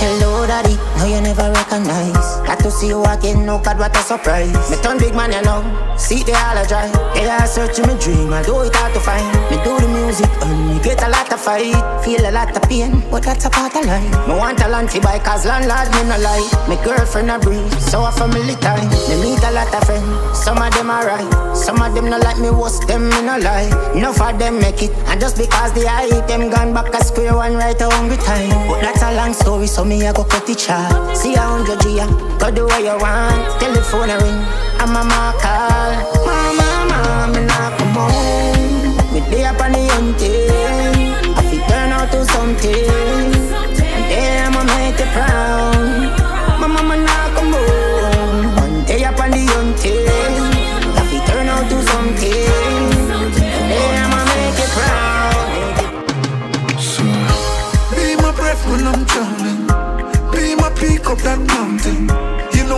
Hello, daddy. No, you never recognize. Got to see you again. No, God, what a surprise. Me turn big man, you know. See the all I drive. Yeah, I search my dream. I do it hard to find. Me do the music and me get a lot of fight. Feel a lot of pain, but that's a part of life. Me want a land to buy, cause landlord me no lie. Me girlfriend a breathe, so a family time. Me meet a lot of friends. Some of them are right. Some of them no like me, what's them me no lie. Enough of them make it, and just because they hype them gone back a square one right a hungry time. But that's a long story, so me I go cut it short. See a hundred G, go do what you want. Telephone ring, I'm a ma call. Mama, mama, me not come home. Me day up on the hunting.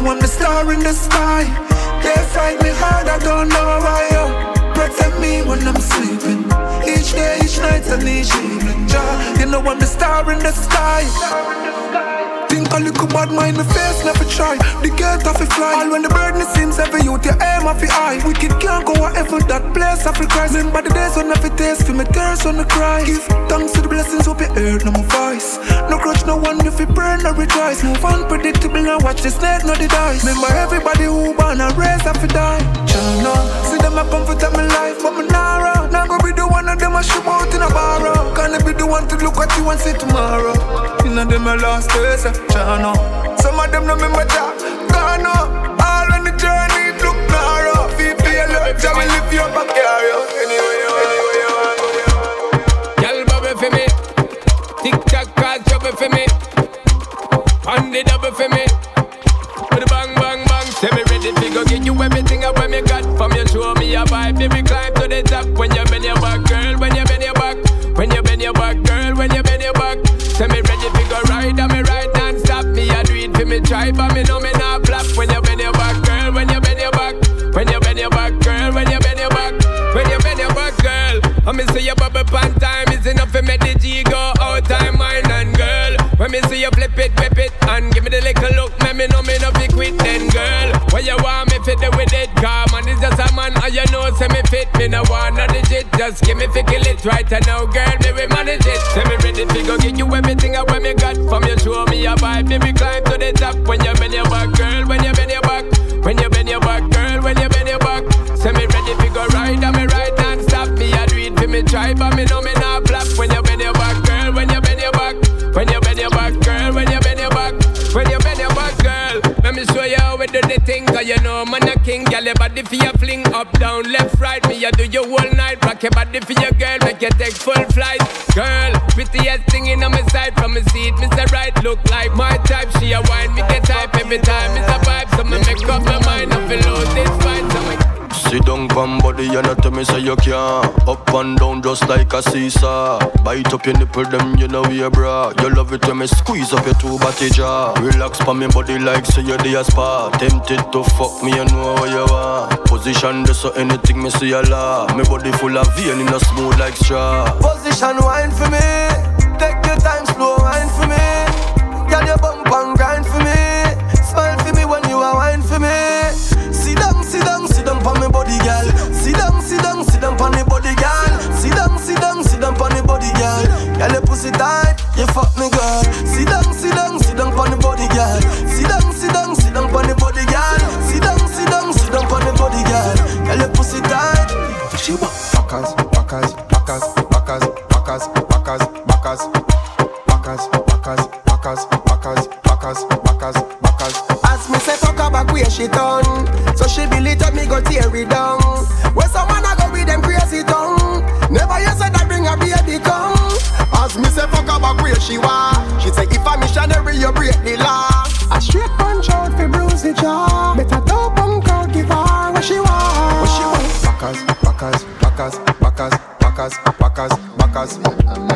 I'm the star in the sky. They fight me hard, I don't know why. Oh. Protect me when I'm sleeping. Each day, each night, and each evening. Jah, you know I'm the star in the sky. Think I look a little bad mind, my face never try. The gate off a fly. All when the burden seems every youth, your aim off the eye. Wicked can't go wherever that place the Christ. Remember the days when every taste feel my tears on the cry. Give thanks to the blessings, hope you heard no more voice. No grudge, no one if you burn, no rejoice. Move unpredictable and watch the snake, no the dice. Remember everybody who born and raised off the die. China, see them a comfort my life, but me nah one of them a show out in a bar. Uh. Can I be the one to look at you and say tomorrow? You know them a lost days, uh, Chano. Some of them no remember Jack, gone All on the journey, look narrow. Feel feel love, Jah will lift you up and carry you. Anyway, anyway want. Girl, bubble for me. Tick tock, call trouble for me. On the double for me. With the bang, bang, bang. Say me to you everything I want me got. From you show me a vibe, baby climb to the top. When you bend your back, girl, when you bend your back. When you bend your back, girl, when you bend your back. Say me ready to go ride, and me ride non-stop. Me I do it for me tribe, but me know me not flop. When you bend your back, girl, when you bend your back. When you bend your back, girl, when you bend your back. When you bend your back, girl. I me see your bubble pan time is enough for me G go out time mine and girl. When me see you flip it, whip it, and give me the little look, me me know me no be quit then, girl. When you want man, and you know say me fit, me no want no digit, just give me fi kill it right and now, girl, me we manage it. Say me ready to go get you everything I want me got from you, show me a vibe, baby climb to the top. When you bend your back, girl, when you bend your back, when you bend your back, girl, when you bend your back. Say me ready to go ride, and me ride non-stop. Me I do it for me try, but me know me not flop. When you bend your back, girl, when you bend your back, when you bend your back, you know man a king. Girl, your body for your fling up, down, left, right. Me I do you all night, rock your body for your girl, make you take full flight. Girl, prettiest thing in on my side, from my seat, Mr. Right, look like my type. She a wine, me get type every time. It's a vibe, so me make up my mind, I feel lose this Sit down from body you tell me say you can't. Up and down just like a seesaw Bite up your nipple them you know we bra You love it when me squeeze up your two body jaw Relax pa me body like say you the spa Tempted to fuck me you know what you are. Position this so anything me see a law Me body full of vein in a smooth like straw Position wine for me. Take your time, slow wine for me. Girl, your bump and grind for me. Smile for me when you are wine for me. Sit me body, girl. Sit down, sit down, sit down on the body, girl. Sit down, sit down, sit down on the body, girl. Girl, your pussy tight, you fuck me, girl. Sit down, sit down, sit down on the body, girl. Sit down, sit down, sit down on the body, girl. Sit down, sit down, sit down on the body, girl. Girl, your pussy tight. She walk. Backers, backers, backers, backers, backers, backers, backers, backers, backers, backers, backers, backers, backers, backers. As me say fuck her back where she done she want. She say, if a missionary, you break the law. A straight punch out for bruise the jaw. Better dope and crowd give her what she want. What she want? Backers, backers, backers, backers, backers, backers, backers.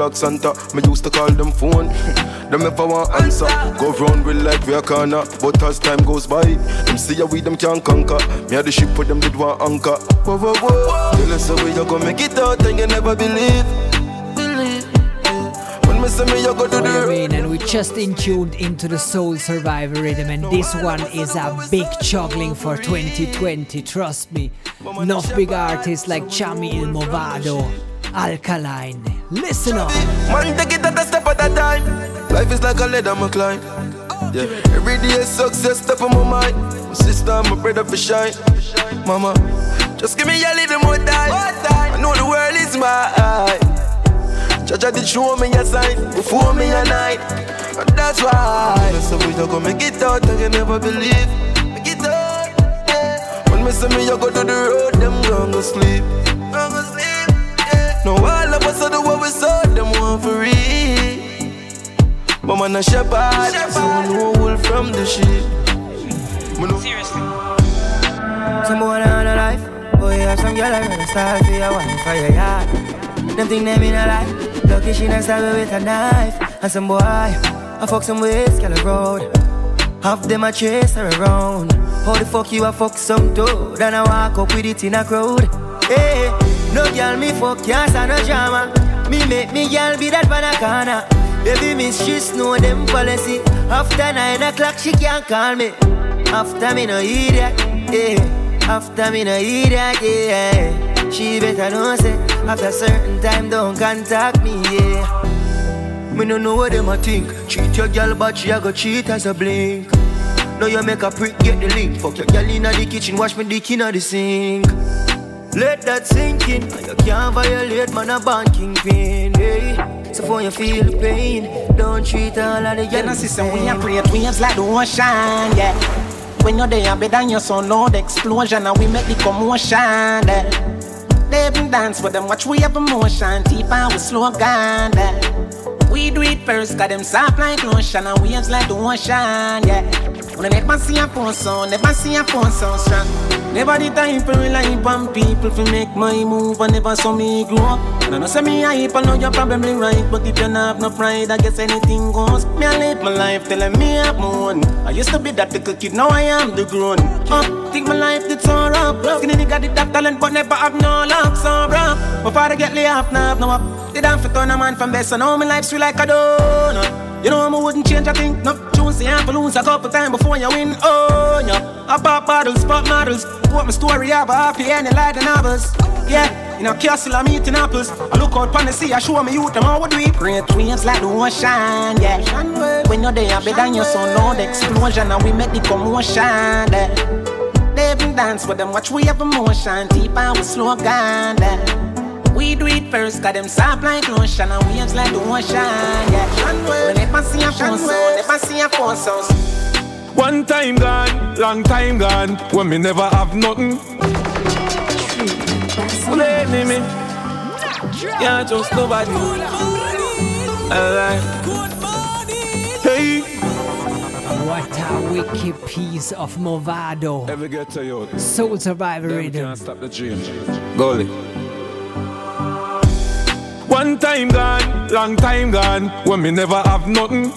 Block Santa. Me used to call them phone. (laughs) them I want answer. Go round with like we a corner. But as time goes by, them see a we them can't conquer. Me had the ship for them did want anchor. Whoa, whoa, whoa. Tell us how you gonna make it out and you never believe. Me me you go do the Rain, and we just in tuned into the Soul Survivor rhythm, and this one is a big juggling for 2020. Trust me, enough big artists like Chami Il Mavado, Alkaline. Listen up. Man, take it at a step at a time. Life is like a ladder, my climb. Yeah, every day is success, step on my mind. My sister, my brother for shine. Mama, just give me a little more time. I know the world is mine. Judge did show me a sign before me a night. And that's why. How we you go make it out, I can never believe. Make it out, yeah. When me say me, you go to the road, them gon' go sleep. Gon' go sleep, yeah. No, all of us are the what we saw, them want for real. But man a shepherd, so I know wolf from the sheep. Seriously. Some boy on a life. Boy, you have some girl I gonna start for your wife for your yard. Them think them in a life. Lucky she not stab me with a knife. And some boy, I fuck some ways, girl a road. Half them a chase her around. How the fuck you a fuck some toad? And I walk up with it in a crowd. Hey, no girl me fuck can't stand no drama. Me make me girl be that banana. Baby miss she know them policy. After nine o'clock she can't call me. After me no idiot, yeah. After me no idiot, yeah. She better know say after certain time don't contact me, yeah. Me no know what them a think. Cheat your girl, but she a go cheat as a blink. Now you make a prick, get the link. Fuck your girl inna the kitchen, wash me dick inna the sink. Let that sink in. You can't violate man a banking pain, hey. So for you feel the pain, don't treat all of the Yeah, no system, we a create waves like the ocean, yeah. When you're there, better than your son, Lord explosion, and we make the commotion, yeah. They even dance with them, watch we have emotion, deep and we slow down, yeah. We do it first, got them soft like lotion, and waves like the ocean, yeah. When I never see a phone sound, never see a phone sound strong. Never the time for rely on people to make my move, and never saw me grow up. And I say me hype, I know you're probably right, but if you not have no pride, I guess anything goes. Me I live my life telling me I'm moon. I used to be that little kid, now I am the grown. Up, think my life did so rough. Skinny nigga did that talent, but never have no luck, so rough. My father get laid off, now have no up. Did I fit on a man from best, so now my life's sweet like a donut. You know I wouldn't change a thing. No you have to lose a couple times before you win. Oh, yeah. I pop bottles, pop models. What my story about happy and like the novels. Yeah, in a castle I'm eating apples. I look out pon the sea, I show me youth them how we do it. Great waves like the ocean, yeah. When you're there, better than your son, Lord explosion, and we make the commotion. Yeah. They even dance with them, watch we have emotion, deep and we slow down. Yeah. We do it first, got them soft like lotion and waves like the ocean, yeah. We never see a phone sound, never see a phone sound. One time gone, long time gone, when me never have nothing. Blame me, yeah, just nobody. Alright. Hey. What a wicked piece of Mavado. Ever get to you? Soul Survivor Them rhythm. can't stop the dream. Goalie. One time gone, long time gone, when me never have nothing.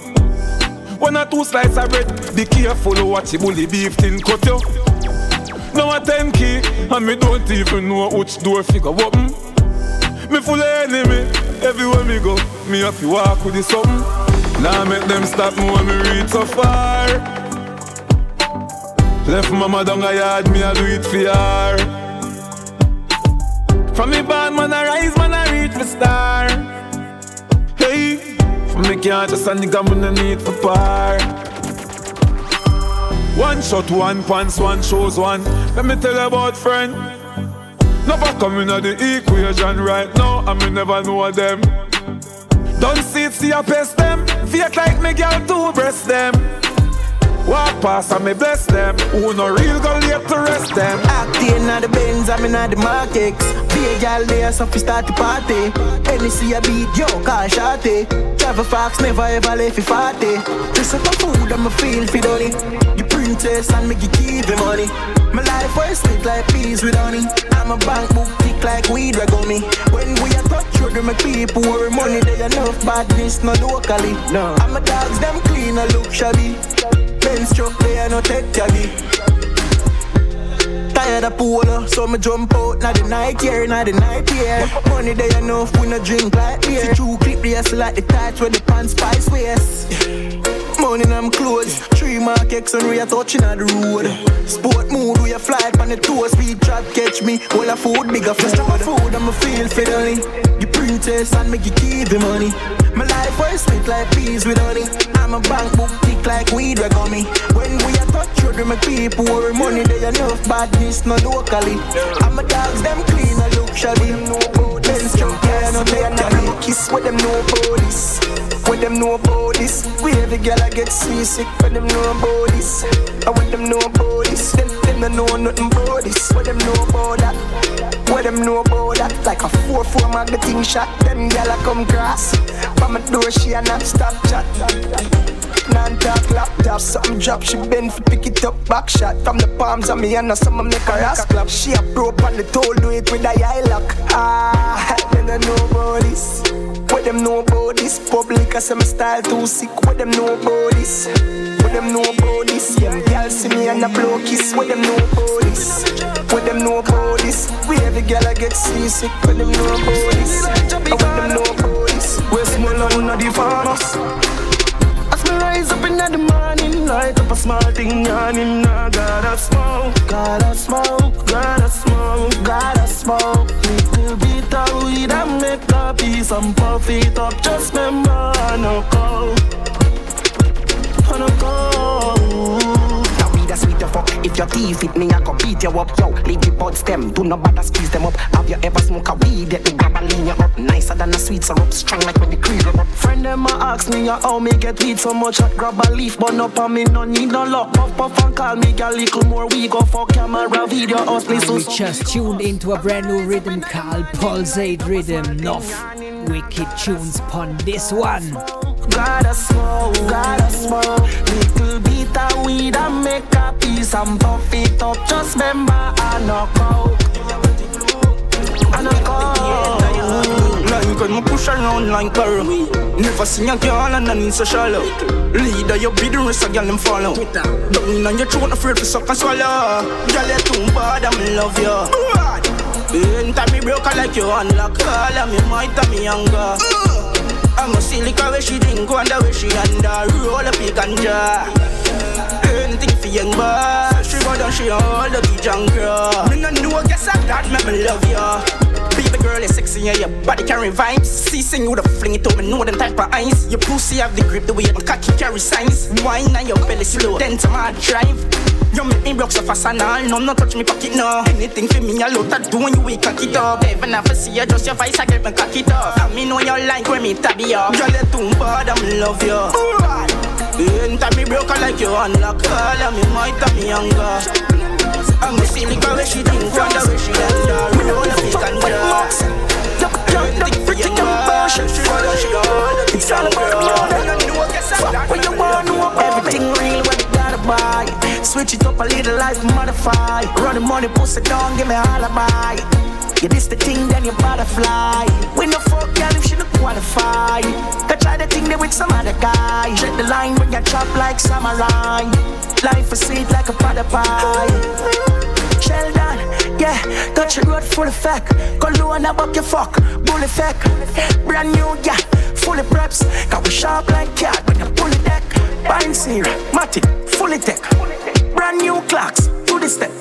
One or two slices of bread, be careful watch the bully beef tin cut you. Now a 10 key, and me don't even know which door figure open. Me full of enemy, everywhere me go, me have to walk with the something. Now make them stop me when me reach so far. Left mama down a yard, me a do it for her. From me bad man I rise, man I reach for star. Hey, from me can't just a nigga man I need for par. One shot, one pants, one shows one. Let me tell you about friend. Never come in the equation right now, and me never know them. Don't see it, see a pest them. Fake like me girl to breast them. Walk past and me bless them. Who no real go late to rest them. Acting at the Benz, I'm in at the markets. Be a gal there, so fi start the party. Any see a beat, yo, call shorty. Travel fox, never ever left fi party. This is my food, I'ma feel fi done it. The princess and make you give me money. My life was sweet like peas with honey. I'm a bank book thick like weed reg on me. When we are touch sugar, my people worry money. They enough badness, no locally. No. I'm a dogs, them clean, I look shabby. Truck, they are no tech jaggy. Tired of polo, so me jump out. Now the night here, now the night here. Money they enough, we no drink like beer. See true clip the hustle like the tights when the pants spice waist. Money I'm clothes. Three mark X and we are touching on the road. Sport mood, we a fly on the tour. Speed trap catch me, all a food, bigger food Just food, I'ma feel fiddly You princess and make you keep the money my life was sweet like peas with honey. I'm a bank book thick like weed reg on me. When we are touch children, my people worry money. They enough badness, no locally. I'm a dogs, them clean, I look shabby. No Benz truck, yeah, no they not kiss with them no police. When them know about this, we every girl I get seasick. When them know about this, I want them know about this. Them don't know nothing about this. What them know about that? What them know about that? Like a four four magazine shot. Them gyal a come cross. From my door she a not stop chat. Non-talk laptop, something drop, she bend for pick it up, back shot From the palms of me and now some make her ass clap She a broke on the toe, do it with a eye lock Ah, (laughs) then I know about this What them know about this? Public, as my style too sick What them know about this? What them know about this? Yeah, girl see me and a blow kiss What them know about this? What them know about this? We every girl I get seasick What them know about this? What them know about this? Small and not the farmers me rise up in the morning, light up a small thing, yawning. I gotta smoke, gotta smoke, gotta smoke, gotta smoke. Little bit of weed and make a piece and puff it up. Just remember, I no go, I no go. Sweet fuck. If your teeth fit me, I go beat you up. Yo, leave the buds them, do not bother squeeze them up. Have you ever smoke a weed that me grab a lean you up? Nicer than a sweet syrup, strong like when the cream up. Friend them a ask me how me get weed so much I grab a leaf but up on me no need no luck Puff puff and call me a little more we go for camera video us so We just tuned into a brand new rhythm called Pulsate Rhythm. Enough wicked tunes upon this one. Gotta smoke, gotta smoke Little bit of weed and make a piece and puff it up Just remember I no coke I no coke Like when me push around like barrel Never seen a girl and I need so shallow. Leader, you be the rest of girl them follow. Down. In your throat, afraid to suck and swallow. Girl, you too bad, I'm in love you Anytime me broke, like you unlock All of me might and me younger mm. I'm a silica where she drink, wonder where she under Roll up a ganja Anything for young boy. She go down, she all the key junker Me no know, guess I that, me me love ya. Baby girl, you sexy, yeah, your body carry vibes. See, sing you the fling it up, me know them type of eyes. Your pussy have the grip, the way my cocky carry signs. Wine and your belly slow, then to my drive. You make me broke so fast and all, no, no touch me pocket, no. Anything for me, I love that do when you wake cock it up. Even if I see you, just your face, I get me cock it up. And me know you like when me tab you up. Girl, you too bad, I'm love you Anytime me broke, like you unlock All of me might have me younger I'm a girl where she drink, wonder where she under big and Anything for you, It's all about What you want, know Everything real, what you gotta buy. Switch it up a little life, modify Run the money, pussy down, give me a alibi. Yeah, this the thing, then you butterfly. We no fuck girl if she don't qualify. Go try the thing there with some other guy. Check the line when you chop like samurai. Life is sweet like a pot pie. Sheldon, yeah, touch the road full of feck. Cologne about your fuck, bully feck. Brand new, yeah, fully preps. Got we sharp like cat when you pull it deck. Buying Sierra, Matic, fully tech. Brand new clocks, to the step.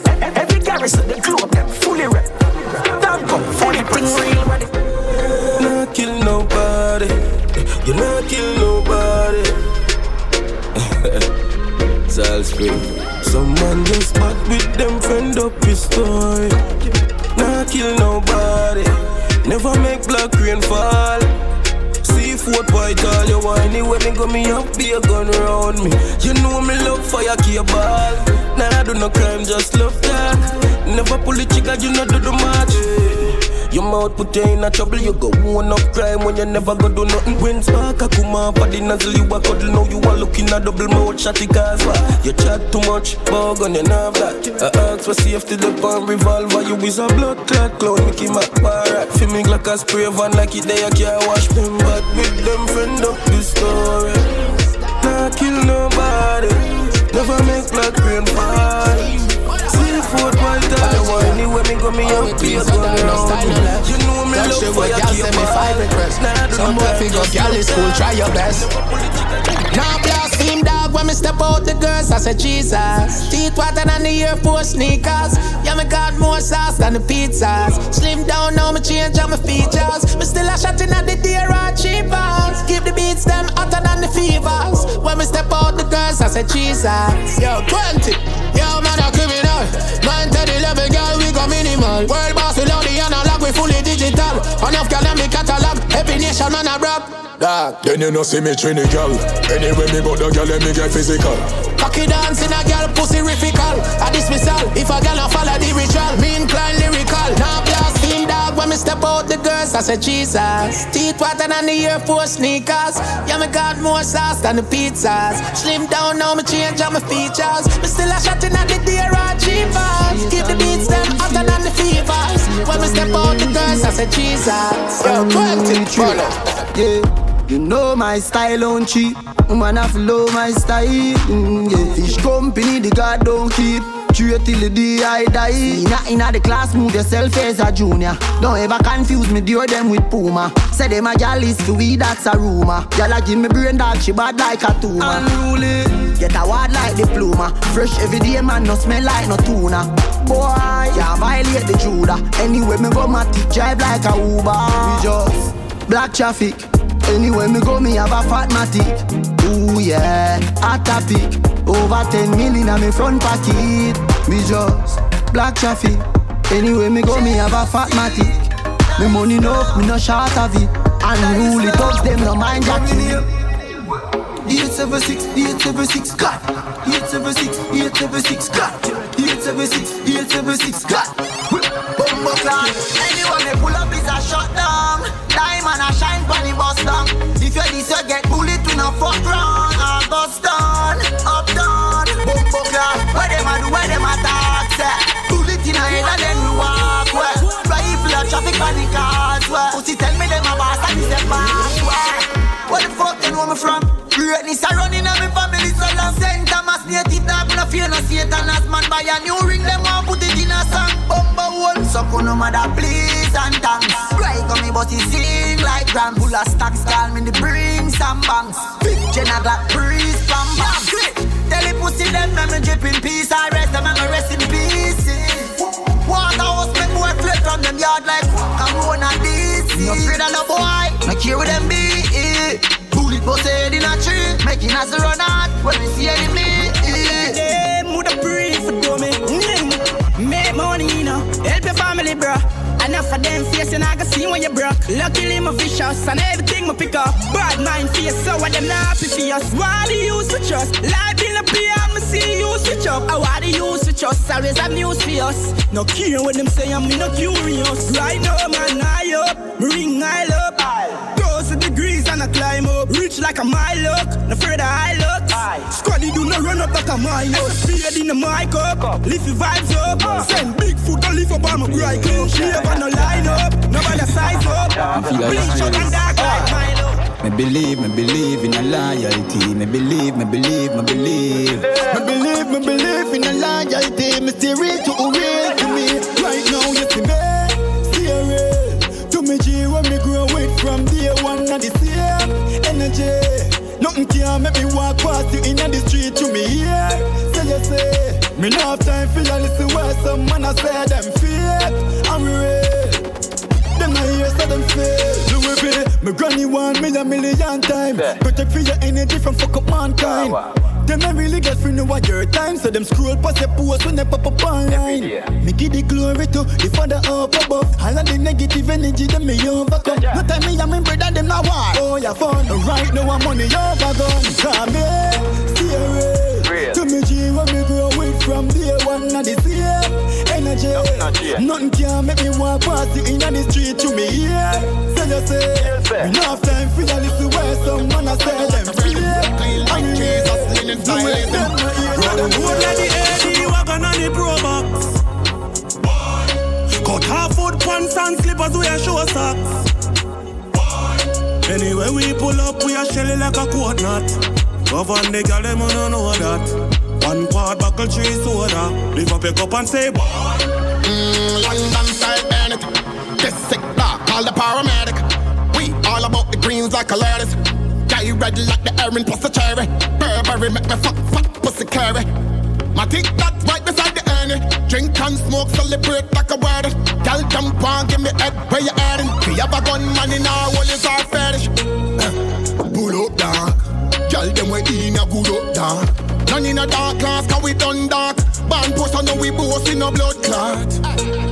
Man just bad with them friend up his story. Not kill nobody. Never make black rain fall. See Seafood white all you whiny when me go me up be a gun around me. You know me love fire cable. Nah I do no crime just love that. Never pull the trigger you not do the match. Your mouth put you in a trouble, you go one up crime when you never go do nothing. When spark a come up, the nozzle you a cuddle, now you are looking at double mouth shotty cause? You chat too much, bug on your nerve that. I ask for safety, the palm revolver, you is a blood clot clown, Mickey Mac Barat. Feel me like a spray van like it there, you can't wash them back with them friend up the story. Not kill nobody, never make black rain fall food while time Anyway, me go me out to your gun You know me love for your keep me five requests Some boy figure girl is cool, try your best. Now blaspheme dog when me step out the girls I say Jesus. Teeth whiter than the Air Force sneakers. Yeah me got more sauce than the pizzas. Slim down now me change all my features. Me still a shot in at the deer or cheapers. Keep the beats them hotter than the fevers. When me step out the girls I say Jesus. Yo 20 Yo man a criminal Man to the level, girl, we go minimal. World boss, we load the analog, we fully digital. Enough girl, them me catalog. Every nation, man, I rock. Dog. Then you know see me trini girl. Anyway, me go the girl, let me get physical. Cocky dancing a girl, pussy rifical. A dismissal. If a girl a follow the ritual, me incline lyrical. Now blaspheme dog when me step out the girls, I say Jesus. Teeth whiter than the Air Force sneakers. Yeah, me got more sauce than the pizzas. Slim down now, me change all my features. Me still a shot in at the deer achievers. Keep the beats them hotter than the fevers. When we step out the girls, I say Jesus. Yo, 20, follow. Yeah. You know my style on cheap. Man, I follow my style. Mm, yeah. Fish company, the God don't keep. True till the day I die. Inna inna the class, move yourself as a junior. Don't ever confuse me, deal them with Puma. Say them a gal is for we, that's a rumor. Gal a give me brain dog, she bad like a tumor. Unruly, get a word like diploma. Fresh every day, man, no smell like no tuna. Boy, yeah, violate the Judah. Anyway, me go my drive like a Uber. We just black traffic. Anyway, me go, me have a fat matic. Ooh yeah, hot topic. Over 10 million on me front pocket. Me just black traffic. Anyway, me go, me have a fat matic. Me money enough, me no short of it. Unruly thugs, them no mind jacking. 876, 876, God. 876, 876, God. 876, 876, God. Bumbo clock. Anyone they pull up is a shutdown. Diamond a shine bunny bust down. If you this, you get bullet to no fuck round. I bust down, up down. Bumbo clock. Where them a do, where them a talk, say. Bullet in a head and then we walk well. Rifle a traffic on the cars, well. Pussy tell me them a boss and them boss, well. Where the fuck they know me from? Greatness a running on me family, so long St. Thomas native dog, no fear no Satan as man buy a new ring, them want put it in a song. Bumba one, so no matter please and thanks. Right on me, but he sing like grand full of stacks, call me the bring some banks. Big Jenna Glock breeze from back. Tell the pussy them, them me drip in peace, I rest them, I'm rest in peace. Waterhouse make boy flip from them yard like Corona DC. No afraid of no boy, no care with them be. Bullet bust head in a tree, making us run out when we see enemy. Them would have breathe for do me. Make money, you know. Help your family, bro. Enough of them face and I see when you broke. Luckily, my vicious and everything my pick up. Bad mind face, so what them not happy for us. Why do you switch us? Life in a PM, see you switch up. I why do you switch us? Always have news for us. No care what them say, I'm not curious. Right now, man, I up. Ring, I up. I climb up. Reach like a mile up. No further I look. Squaddy do not run up like a minus. Speed in the mic up. Lift your vibes up. Uh. Send big foot and lift up on my grind club. She ever no line up. Nobody size up. feel like Big shot and dark like Milo. Me believe, me believe in a loyalty. Me believe, me believe, me believe. Me believe, me believe in a loyalty. Me stay real to who real me past you in the street to me here. Say you say, me no have time for you listen where some man I say them fake. I'm real. Them I hear so them feel Louis V My granny want me a million time Better for your energy from fuck up mankind Them I really get free know what your time. So them scroll past your post when they pop up online Me give the glory to the father up above. All of the negative energy them me overcome. No time me and my brother them now war Oh yeah fun. Right now I'm money over gun Come here, stay real. To me G when me grow with from day one of the same energy. Nothing can make me walk past you in the street to me here. So you say, we not have time for you listen where someone I say them. Free. Clean like Jesus, linen stylism. Roll like the AD wagon on the Pro Box. Cut half foot pants and slippers, we a show socks. Anyway, we pull up, we a shelly like a coat knot. Go on the gal, them don't know that. One quad buckle tree soda. Lift up your cup and say, boy. Mm, London style Bennett. This sick dog, call the paramedic. We all about the greens like a lettuce. Guy red like the Erin plus the cherry. Burberry make me fuck, fuck, pussy carry. My tick that's right beside the Ernie. Drink and smoke, celebrate like a word. Gal jump on, give me head where you heading. We have a gun man in our wall is our fetish. Uh, pull up dog. Gal them we in a good up dog. None in a dark class, cause we done dark. Band post and we boast in a blood clot.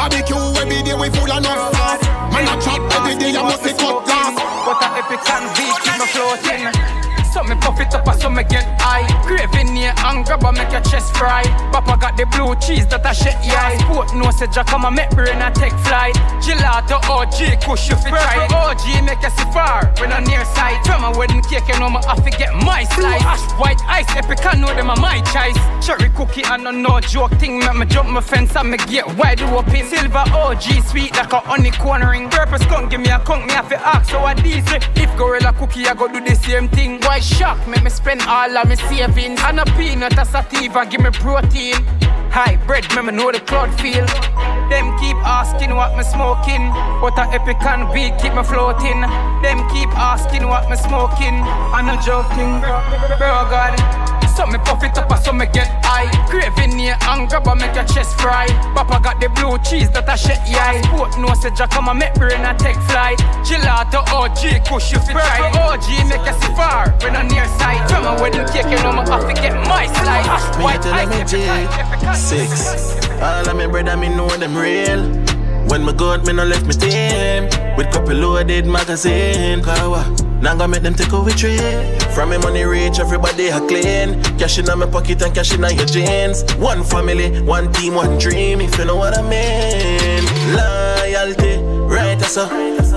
Barbecue every day, we full of no sauce. Man, I chat every day, I must be cut glass. What a epic and keep me floating. So me puff it up and so me get high. Craving near and grab and make your chest fry. Papa got the blue cheese that I shake yeah. Sport no said, Jack come and make brain and take flight. Gelato OG, kush you fit try. OG make you see far when I'm near sight. From my wedding cake, you know me have to get my slice. Ash white ice, epic, I know them are my choice. Cherry cookie and no no joke thing. Make me jump my fence and me get wide open. Silver OG, sweet like a honey cornering. Purpose can't give me a conk, me have to ask so I diesel. If gorilla cookie, I go do the same thing. Why shock, make me spend all of my savings. And a peanut, a sativa, give me protein. High bread, make me know the cloud feel. Them keep asking what me smoking. What a epic and beat keep me floating. Them keep asking what me smoking. I'm not joking, bro God. So me puff it up, so me get high. Craving near and grab and make your chest fry. Papa got the blue cheese that I shake yeah. Sport no said, Jack come and make brain and take flight. Gelato OG, kush you fit try. OG make see far when I'm near sight. From a wedding cake, you know me have to get my slice. White ice, Six. All of me brother, me know them real. When my God, me no left me team With couple loaded magazine Kawa, now gonna make them take away tree From me money reach, everybody a clean. Cash in my pocket and cash in your jeans. One family, one team, one dream If you know what I mean. Loyalty, right so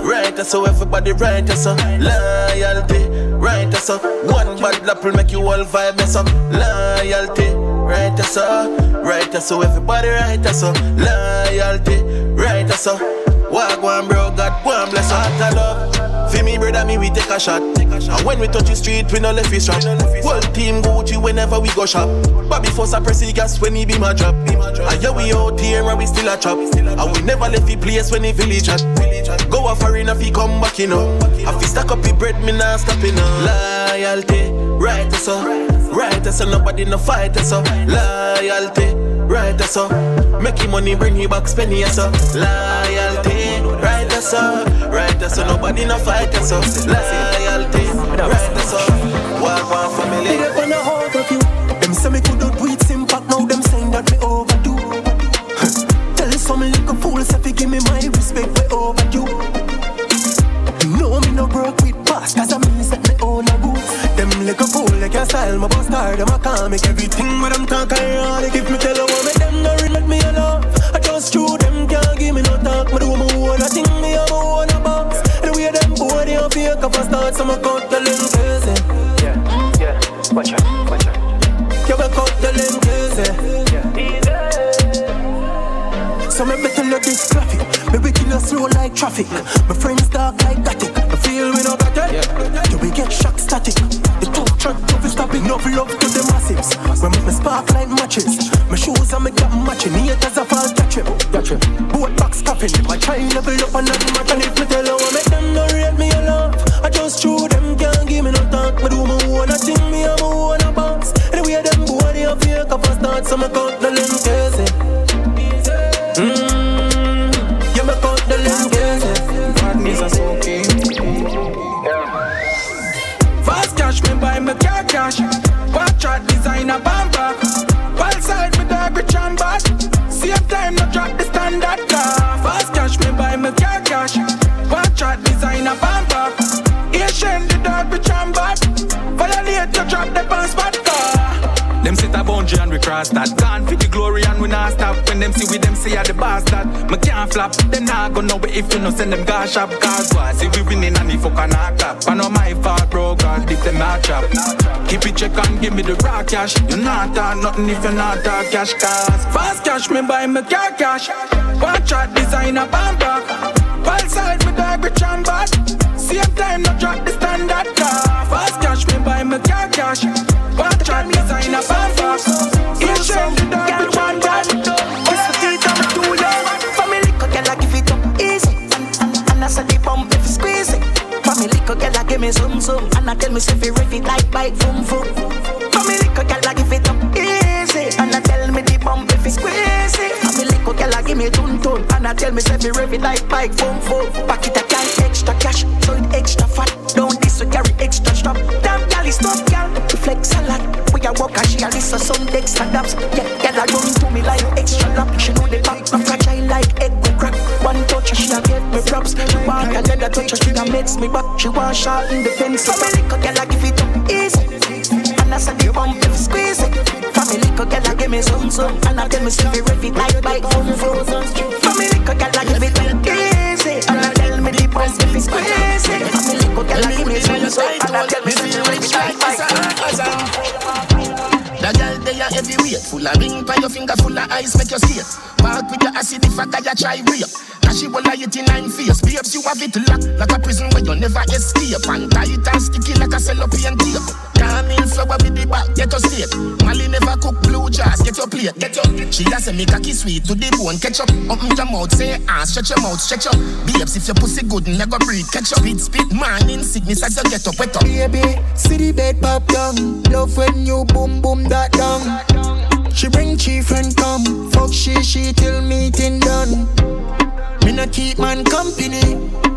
Right so everybody right so Loyalty, right so One bad apple make you all vibe mess up Loyalty, right so Right so everybody right so Loyalty, right so Walk one bro, God one bless her. Heart love. Feel me brother, me we take a shot. And when we touch the street, we no left his strap. Whole team Gucci whenever we go shop. Bobby force a press the gas when he be my drop. And yeah we out here and we still a chop And we never left the place when the village at. Go a foreign if he come back you know. If he stack up the bread, me nah stop you know. Loyalty, right so Right so nobody no fight so Loyalty, right so Make him money bring you back spend it so Loyalty, right so Right so nobody no fight us so Loyalty, right so Walk one family. They wanna hold of you. Them say me could do it impact Now them saying that me overdo. Tell some little fools if you give me my respect we overdue No me no broke with past. Cause I mean set me own a roots Them little fool they can style my boss star Them a can make everything but them talk ironic If me tell me this traffic. Me we kill you slow like traffic. My friends dark like static. I feel we no got it. Do we get shock static? The two truck to be stopping. Enough love to the massives. When make me spark like matches. My shoes and me got matching. Haters a fall catch it. Catch it. Boat box coffin. My try level up and nothing match. And if me tell you I make them no rate me alone. I just chew them can't give me no talk. Me do my own a thing. Me a my own a boss. And the way them boy they a fake up a start. So me count the link Snapchat designer bumper. Wall side me dog rich and bad. Same time no drop the standard car. Fast cash me buy me car cash. Snapchat designer bumper. Asian the dog rich and bad. Violate you drop the pants spot car. Them sit a boundary and we cross that. Gone for the glory and not stop. When them see we them say are the bastard. Me can't flap, then I go know if you no send them gas shop. Cause why? See we winning and if fuck a knock up. I know my fault, bro, cause if them not chop. Keep it check and give me the raw cash. You not talk nothing if you not talk cash. Cause fast cash, me buy me car cash. Watch out, designer bamba. Ball side, me dog rich and bad. Same time, not drop the standard car. Fast cash, me buy me car cash. Watch out, designer. Each change the dog me some some. And I tell me if you riff it like bike boom boom. Family could get like give it up easy. And I tell me the bump if you squeeze it. Family could get like give me tun tun. And I tell me if you riff it like bike boom boom. Pack it a can extra cash, so it extra fat. Don't this we carry extra strap. Damn gal is tough gal. Flex a lot. We a walk and she a listen some extra daps. Yeah, gal a run to me like She want another touch and she a makes me back. She want shot in the fence. Family could gal a give it up easy. And I said the bump if squeeze it. Family could gal a give me some some. And I tell me you rev it like bike boom boom. Family could gal a give it up easy. And I tell me the bump if squeeze it. Family could gal a give me some some. And I tell me you rev it like bike The girl they are heavyweight, full of ring by your finger, full of ice, make you skate. Walk with your acid if I got you try rape. Now she will lie it in nine face. Babes, you have it locked like a prison where you never escape. And tight and sticky like a cellophane tape. Come flower with the back, get your state. Molly never cook blue jars, get your plate, get your. She has a make a kiss sweet to the bone, catch up. Open your mouth, say ah, stretch your mouth, stretch up. Babes, if your pussy good, never breathe, catch up. Spit, spit, man, in sickness as you get up, wet up. Baby, see the bed pop down. Love when you boom boom that down. She bring chief friend come. Fuck she, she till meeting done. Me no keep man company.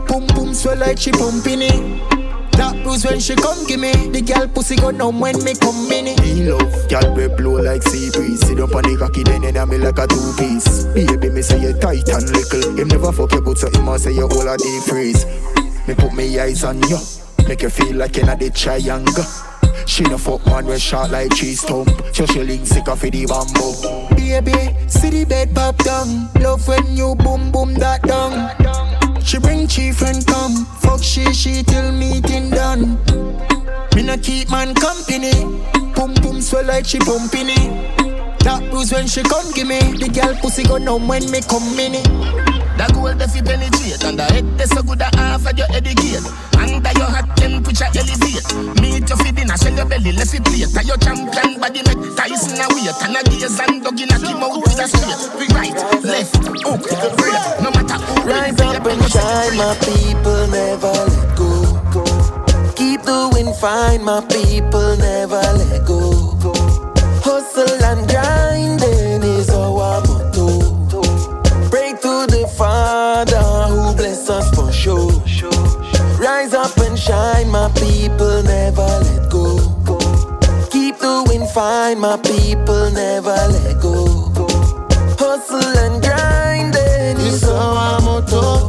Boom boom swell like she pumping it. That bruise when she come give me. The girl pussy go numb when me come in it. Me love, girl we blow like sea breeze. Sit up on the cocky, then in me like a two piece. Baby, me say you tight and little. Him never fuck you good, so him must say you all a deep freeze. Me put me eyes on you, make you feel like you're the triangle. She no fuck man when shot like cheese stump. So she link sick off the bamboo. Baby, see the bed pop down. Love when you boom boom that down. She bring chief friend come. Fuck she, she till meeting done. Me no keep man company. Boom boom swell like she pumping it. That bruise when she come give me. The girl pussy go numb when me come in. The gold if you penetrate And the head is so good that half of your educate. Under your hot temperature elevate. Meet your feeding and shell your belly left it plate. Your champion body make Tyson a weight. And a gaze and dog in a keep out with a straight Right, left, hook, break No matter who Rise up and shine, my people never let go. Keep doing fine, my people never let go. Hustle and grinding my people never let go. Hustle and grind, grinding is our motto.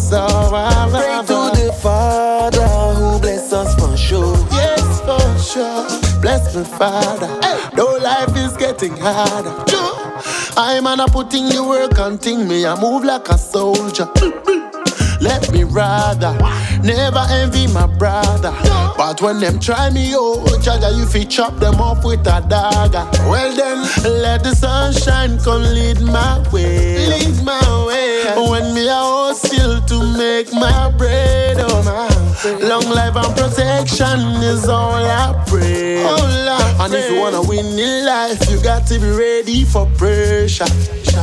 Pray to the Father who bless us for sure. Yes, for sure. Bless me, Father. Though life is getting harder. I'm an a putting the work and thing me. I move like a soldier. Mm-hmm. Let me rather never envy my brother. But when them try me, oh, Jaja, you fi chop them off with a dagger. Well then, let the sunshine come lead my way. Lead my way. When me a hustle to make my bread, oh my. Long life and protection is all I pray. and if you wanna win in life, you got to be ready for pressure.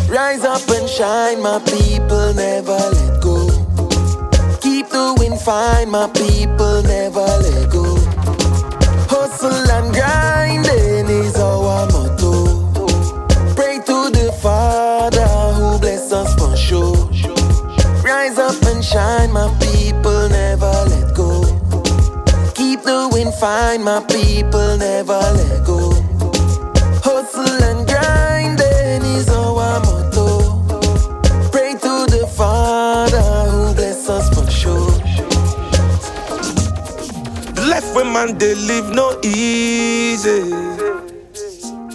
Rise up and shine, my people never let doing fine, my people never let go. Hustle and grinding is our motto. Pray to the Father who bless us for sure. Rise up and shine, my people never let go. Keep doing fine, my people never let go. When man they live no easy.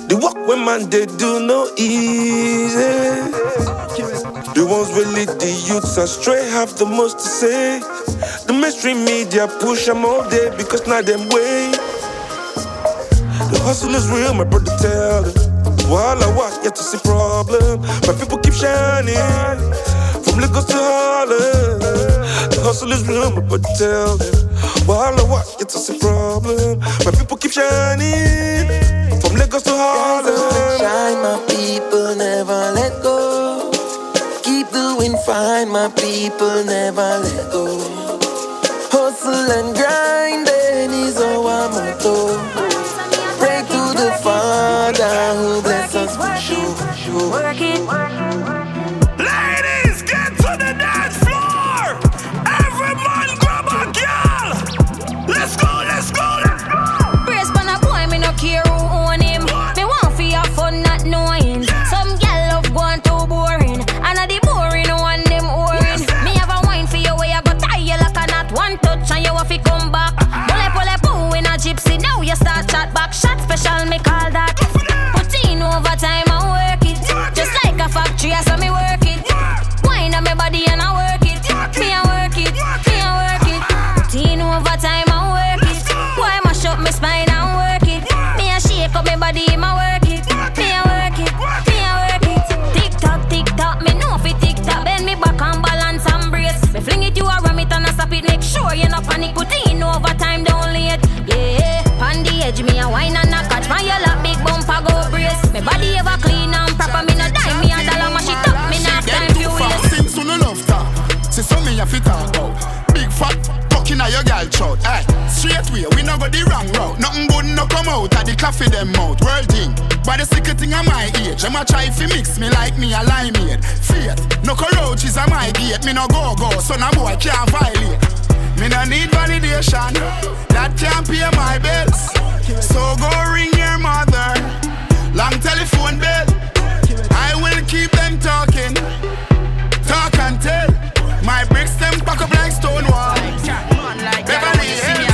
The work when man they do no easy. The ones we lead the youths astray have the most to say. The mainstream media push them all day because now them way. The hustle is real, my brother tell them. While I walk, yet to see problem. My people keep shining from Lagos to Harlem. The hustle is real, my brother tell them. While I walk, yet to see problem. My people keep shining from Lagos to Harlem. Shine, my people never let go. Keep doing fine, my people never let go. Hustle and grinding is our motto. Pray to the Father who bless us for sure. Special, me way, we no go the wrong route. Nothing good no come out of the coffee them mouth. World thing, but the secret thing of my age. Them a try fi mix me like me a limeade. Faith, no cockroaches a my gate. Me no go go, so no boy can't violate. Me no need validation, that can't pay my bills. So go ring your mother, long telephone bill. I will keep them talking, talk and tell. My bricks them pack up like stone wall. Beverly See me a Hills.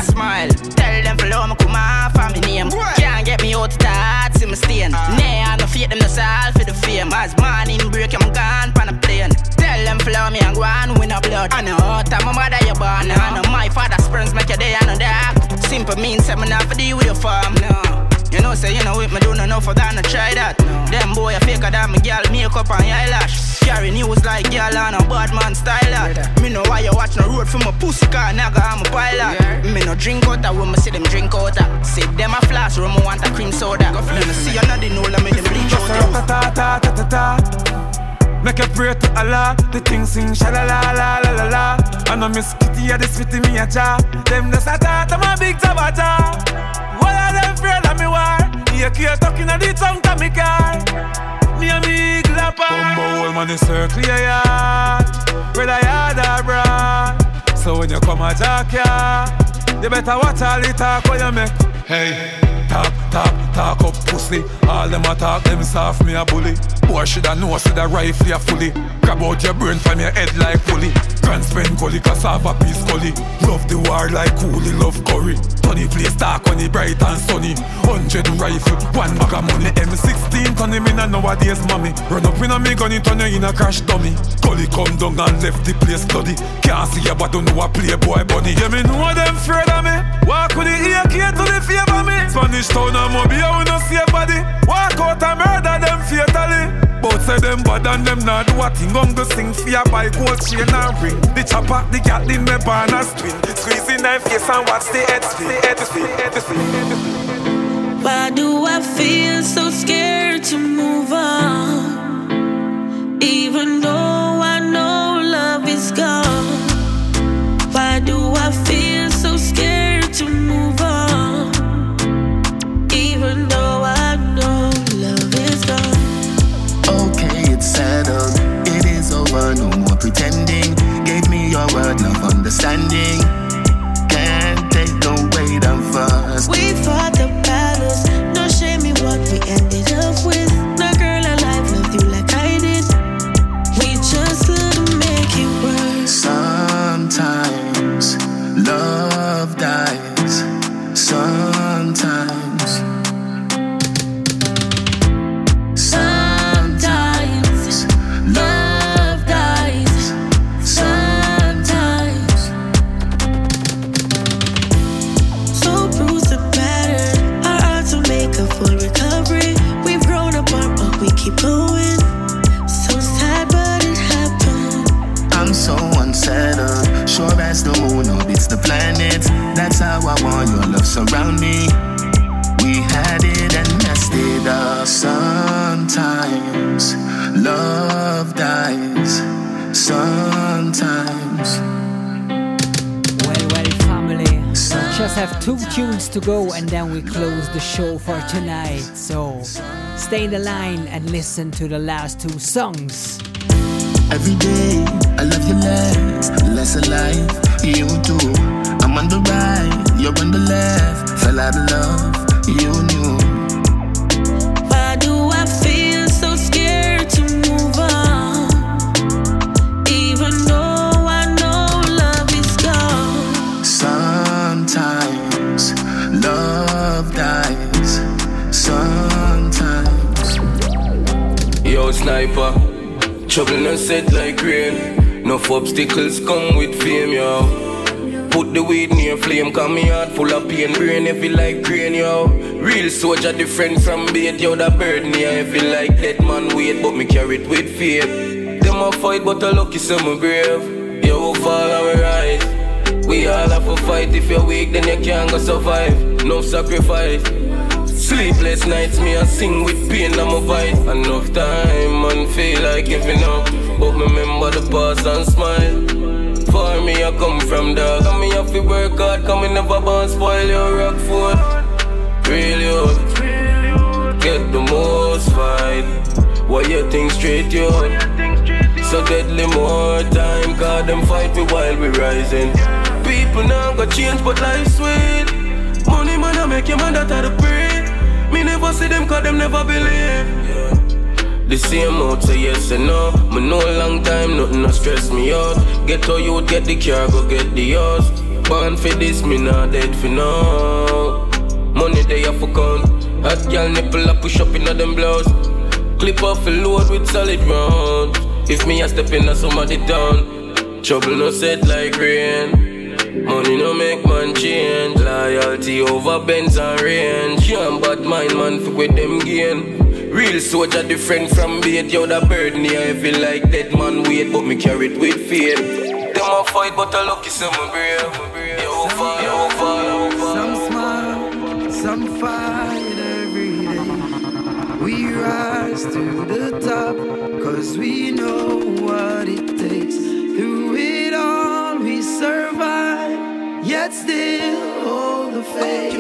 Name. Can't get me out the thoughts see my stain. Nay, I no fake them no all for the fame. As morning break, I'm gone pan a plane. Tell them flow me and go on win a blood. I know time my mother you born. I know my father sperms make your day I no dark. Simple means I'm not for the with your farm. No. Know, say you know with me do no know for that, no try that. Them boy a faker than me girl makeup and eyelash. Carry news like girl on a bad man style that. Me know why you watch no road from my pussy car, nigga I'm a pilot. Me no drink out that when me see them drink out that. See them a flash, room want a cream soda. Go Me no see another know let me them bleach out Make a pray to Allah, the thing sing sha la la la la la la. I know Miss Kitty a this fitty me a cha. Them just a ta ta my big tabata. What are them afraid of me war? Here care talking a the tongue to me car. Me a me glapper. Bumbo old man is circle your yard. Whether yard or broad. So when you come a jack ya, you better watch all the talk when you make. Hey, talk, talk, talk up pussy. All them a talk, them soft me a bully. Boy shoulda know see the rifle ya fully. Grab out your brain from your head like pulley. Grand spend gully, cassava piece gully. Love the war like coolie, love curry. Tony place dark when it bright and sunny. Hundred rifle, one bag of money. M16 turn him in a nowadays mommy. Run up in a me gun, it turn you in a crash dummy. Gully come down and left the place bloody. Can't see ya but don't know a playboy bunny. Yeah me know them afraid of me. Walk with the AK to the favor me. Spanish town and mobile, we no see a body. Walk out and murder them fatally. Both say them bad and them not do a thing. Sing gold chain and ring. The chopper, the in me face and watch the head spin. Spin, head spin, head spin. Why do I feel so scared to move on? Even though Your word, love, understanding. That's how I want your love surround me. We had it and messed it up. Sometimes love dies. Sometimes. Well, well, family. Just have two tunes to go and then we close the show for tonight. So stay in the line and listen to the last two songs. Every day, I love you less, less alive. You too. I'm on the right, you're on the left. Fell out of love, you knew. Why do I feel so scared to move on? Even though I know love is gone. Sometimes love dies. Sometimes. Yo, sniper. Trouble no set like rain. No obstacles come with fame, yo. Put the weed near flame, cause me heart full of pain. Brain heavy like grain, yo. Real soldier different from bait, yo. That burden, yeah, heavy like dead man weight, but me carry it with faith. Them a fight, but a lucky some brave. Yo, fall and we rise. We all have to fight. If you're weak, then you can't go survive. No sacrifice. Sleepless nights, me I sing with pain on my voice. Enough time, man, feel like giving up. But me remember the past and smile. For me, I come from dog. And me have to work hard, come me never born spoil your rock food. Real youth, get the most fight. Why you think straight, yo? So deadly more time, cause them fight me while we rising. People now got change, but life sweet. Money man, I make your man that out of pray. Me never see them, cause them never believe. The same out, say yes and no. Me know a long time, nothing no stress me out. Get to you, get the car, go get the yours. Born for this, me not dead for now. Money they have for count. Hot girl nipple, I push up in them blouse. Clip off a load with solid rounds. If me a step in a somebody down, trouble no set like rain. Money no make man change. Loyalty over Benz and range. Can't bad mind man for with them gain. Real soldier different from bait. Yo, the yeah, I feel like dead man weight, but me carry it with faith. Them a fight, but I lucky some brave. Yo, fire, yo, fire. Some smile, some fight every day. We rise to the top, cause we know what it takes. Through it all, we survive, yet still hold the faith.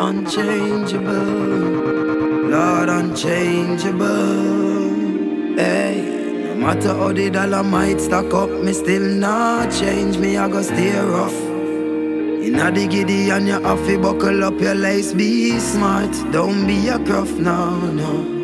Unchangeable, Lord, unchangeable. Hey, no matter how the dollar might stack up, me still not change. Me, I go stay rough. Inna the giddy and you have buckle up your lace. Be smart, don't be a gruff, no, no.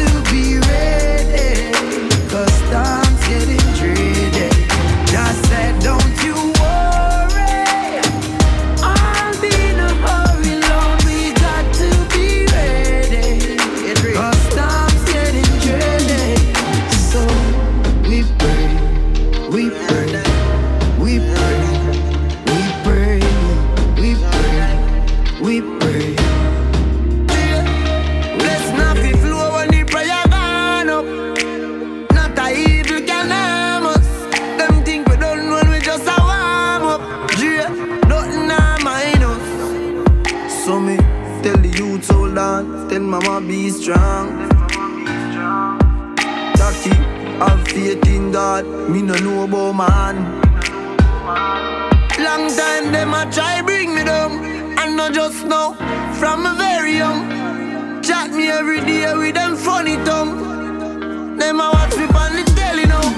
To be know about man. Long time them a try bring me down, and not just now, from a very young. Chat me every day with them funny tongue. Them a watch me on the telly now.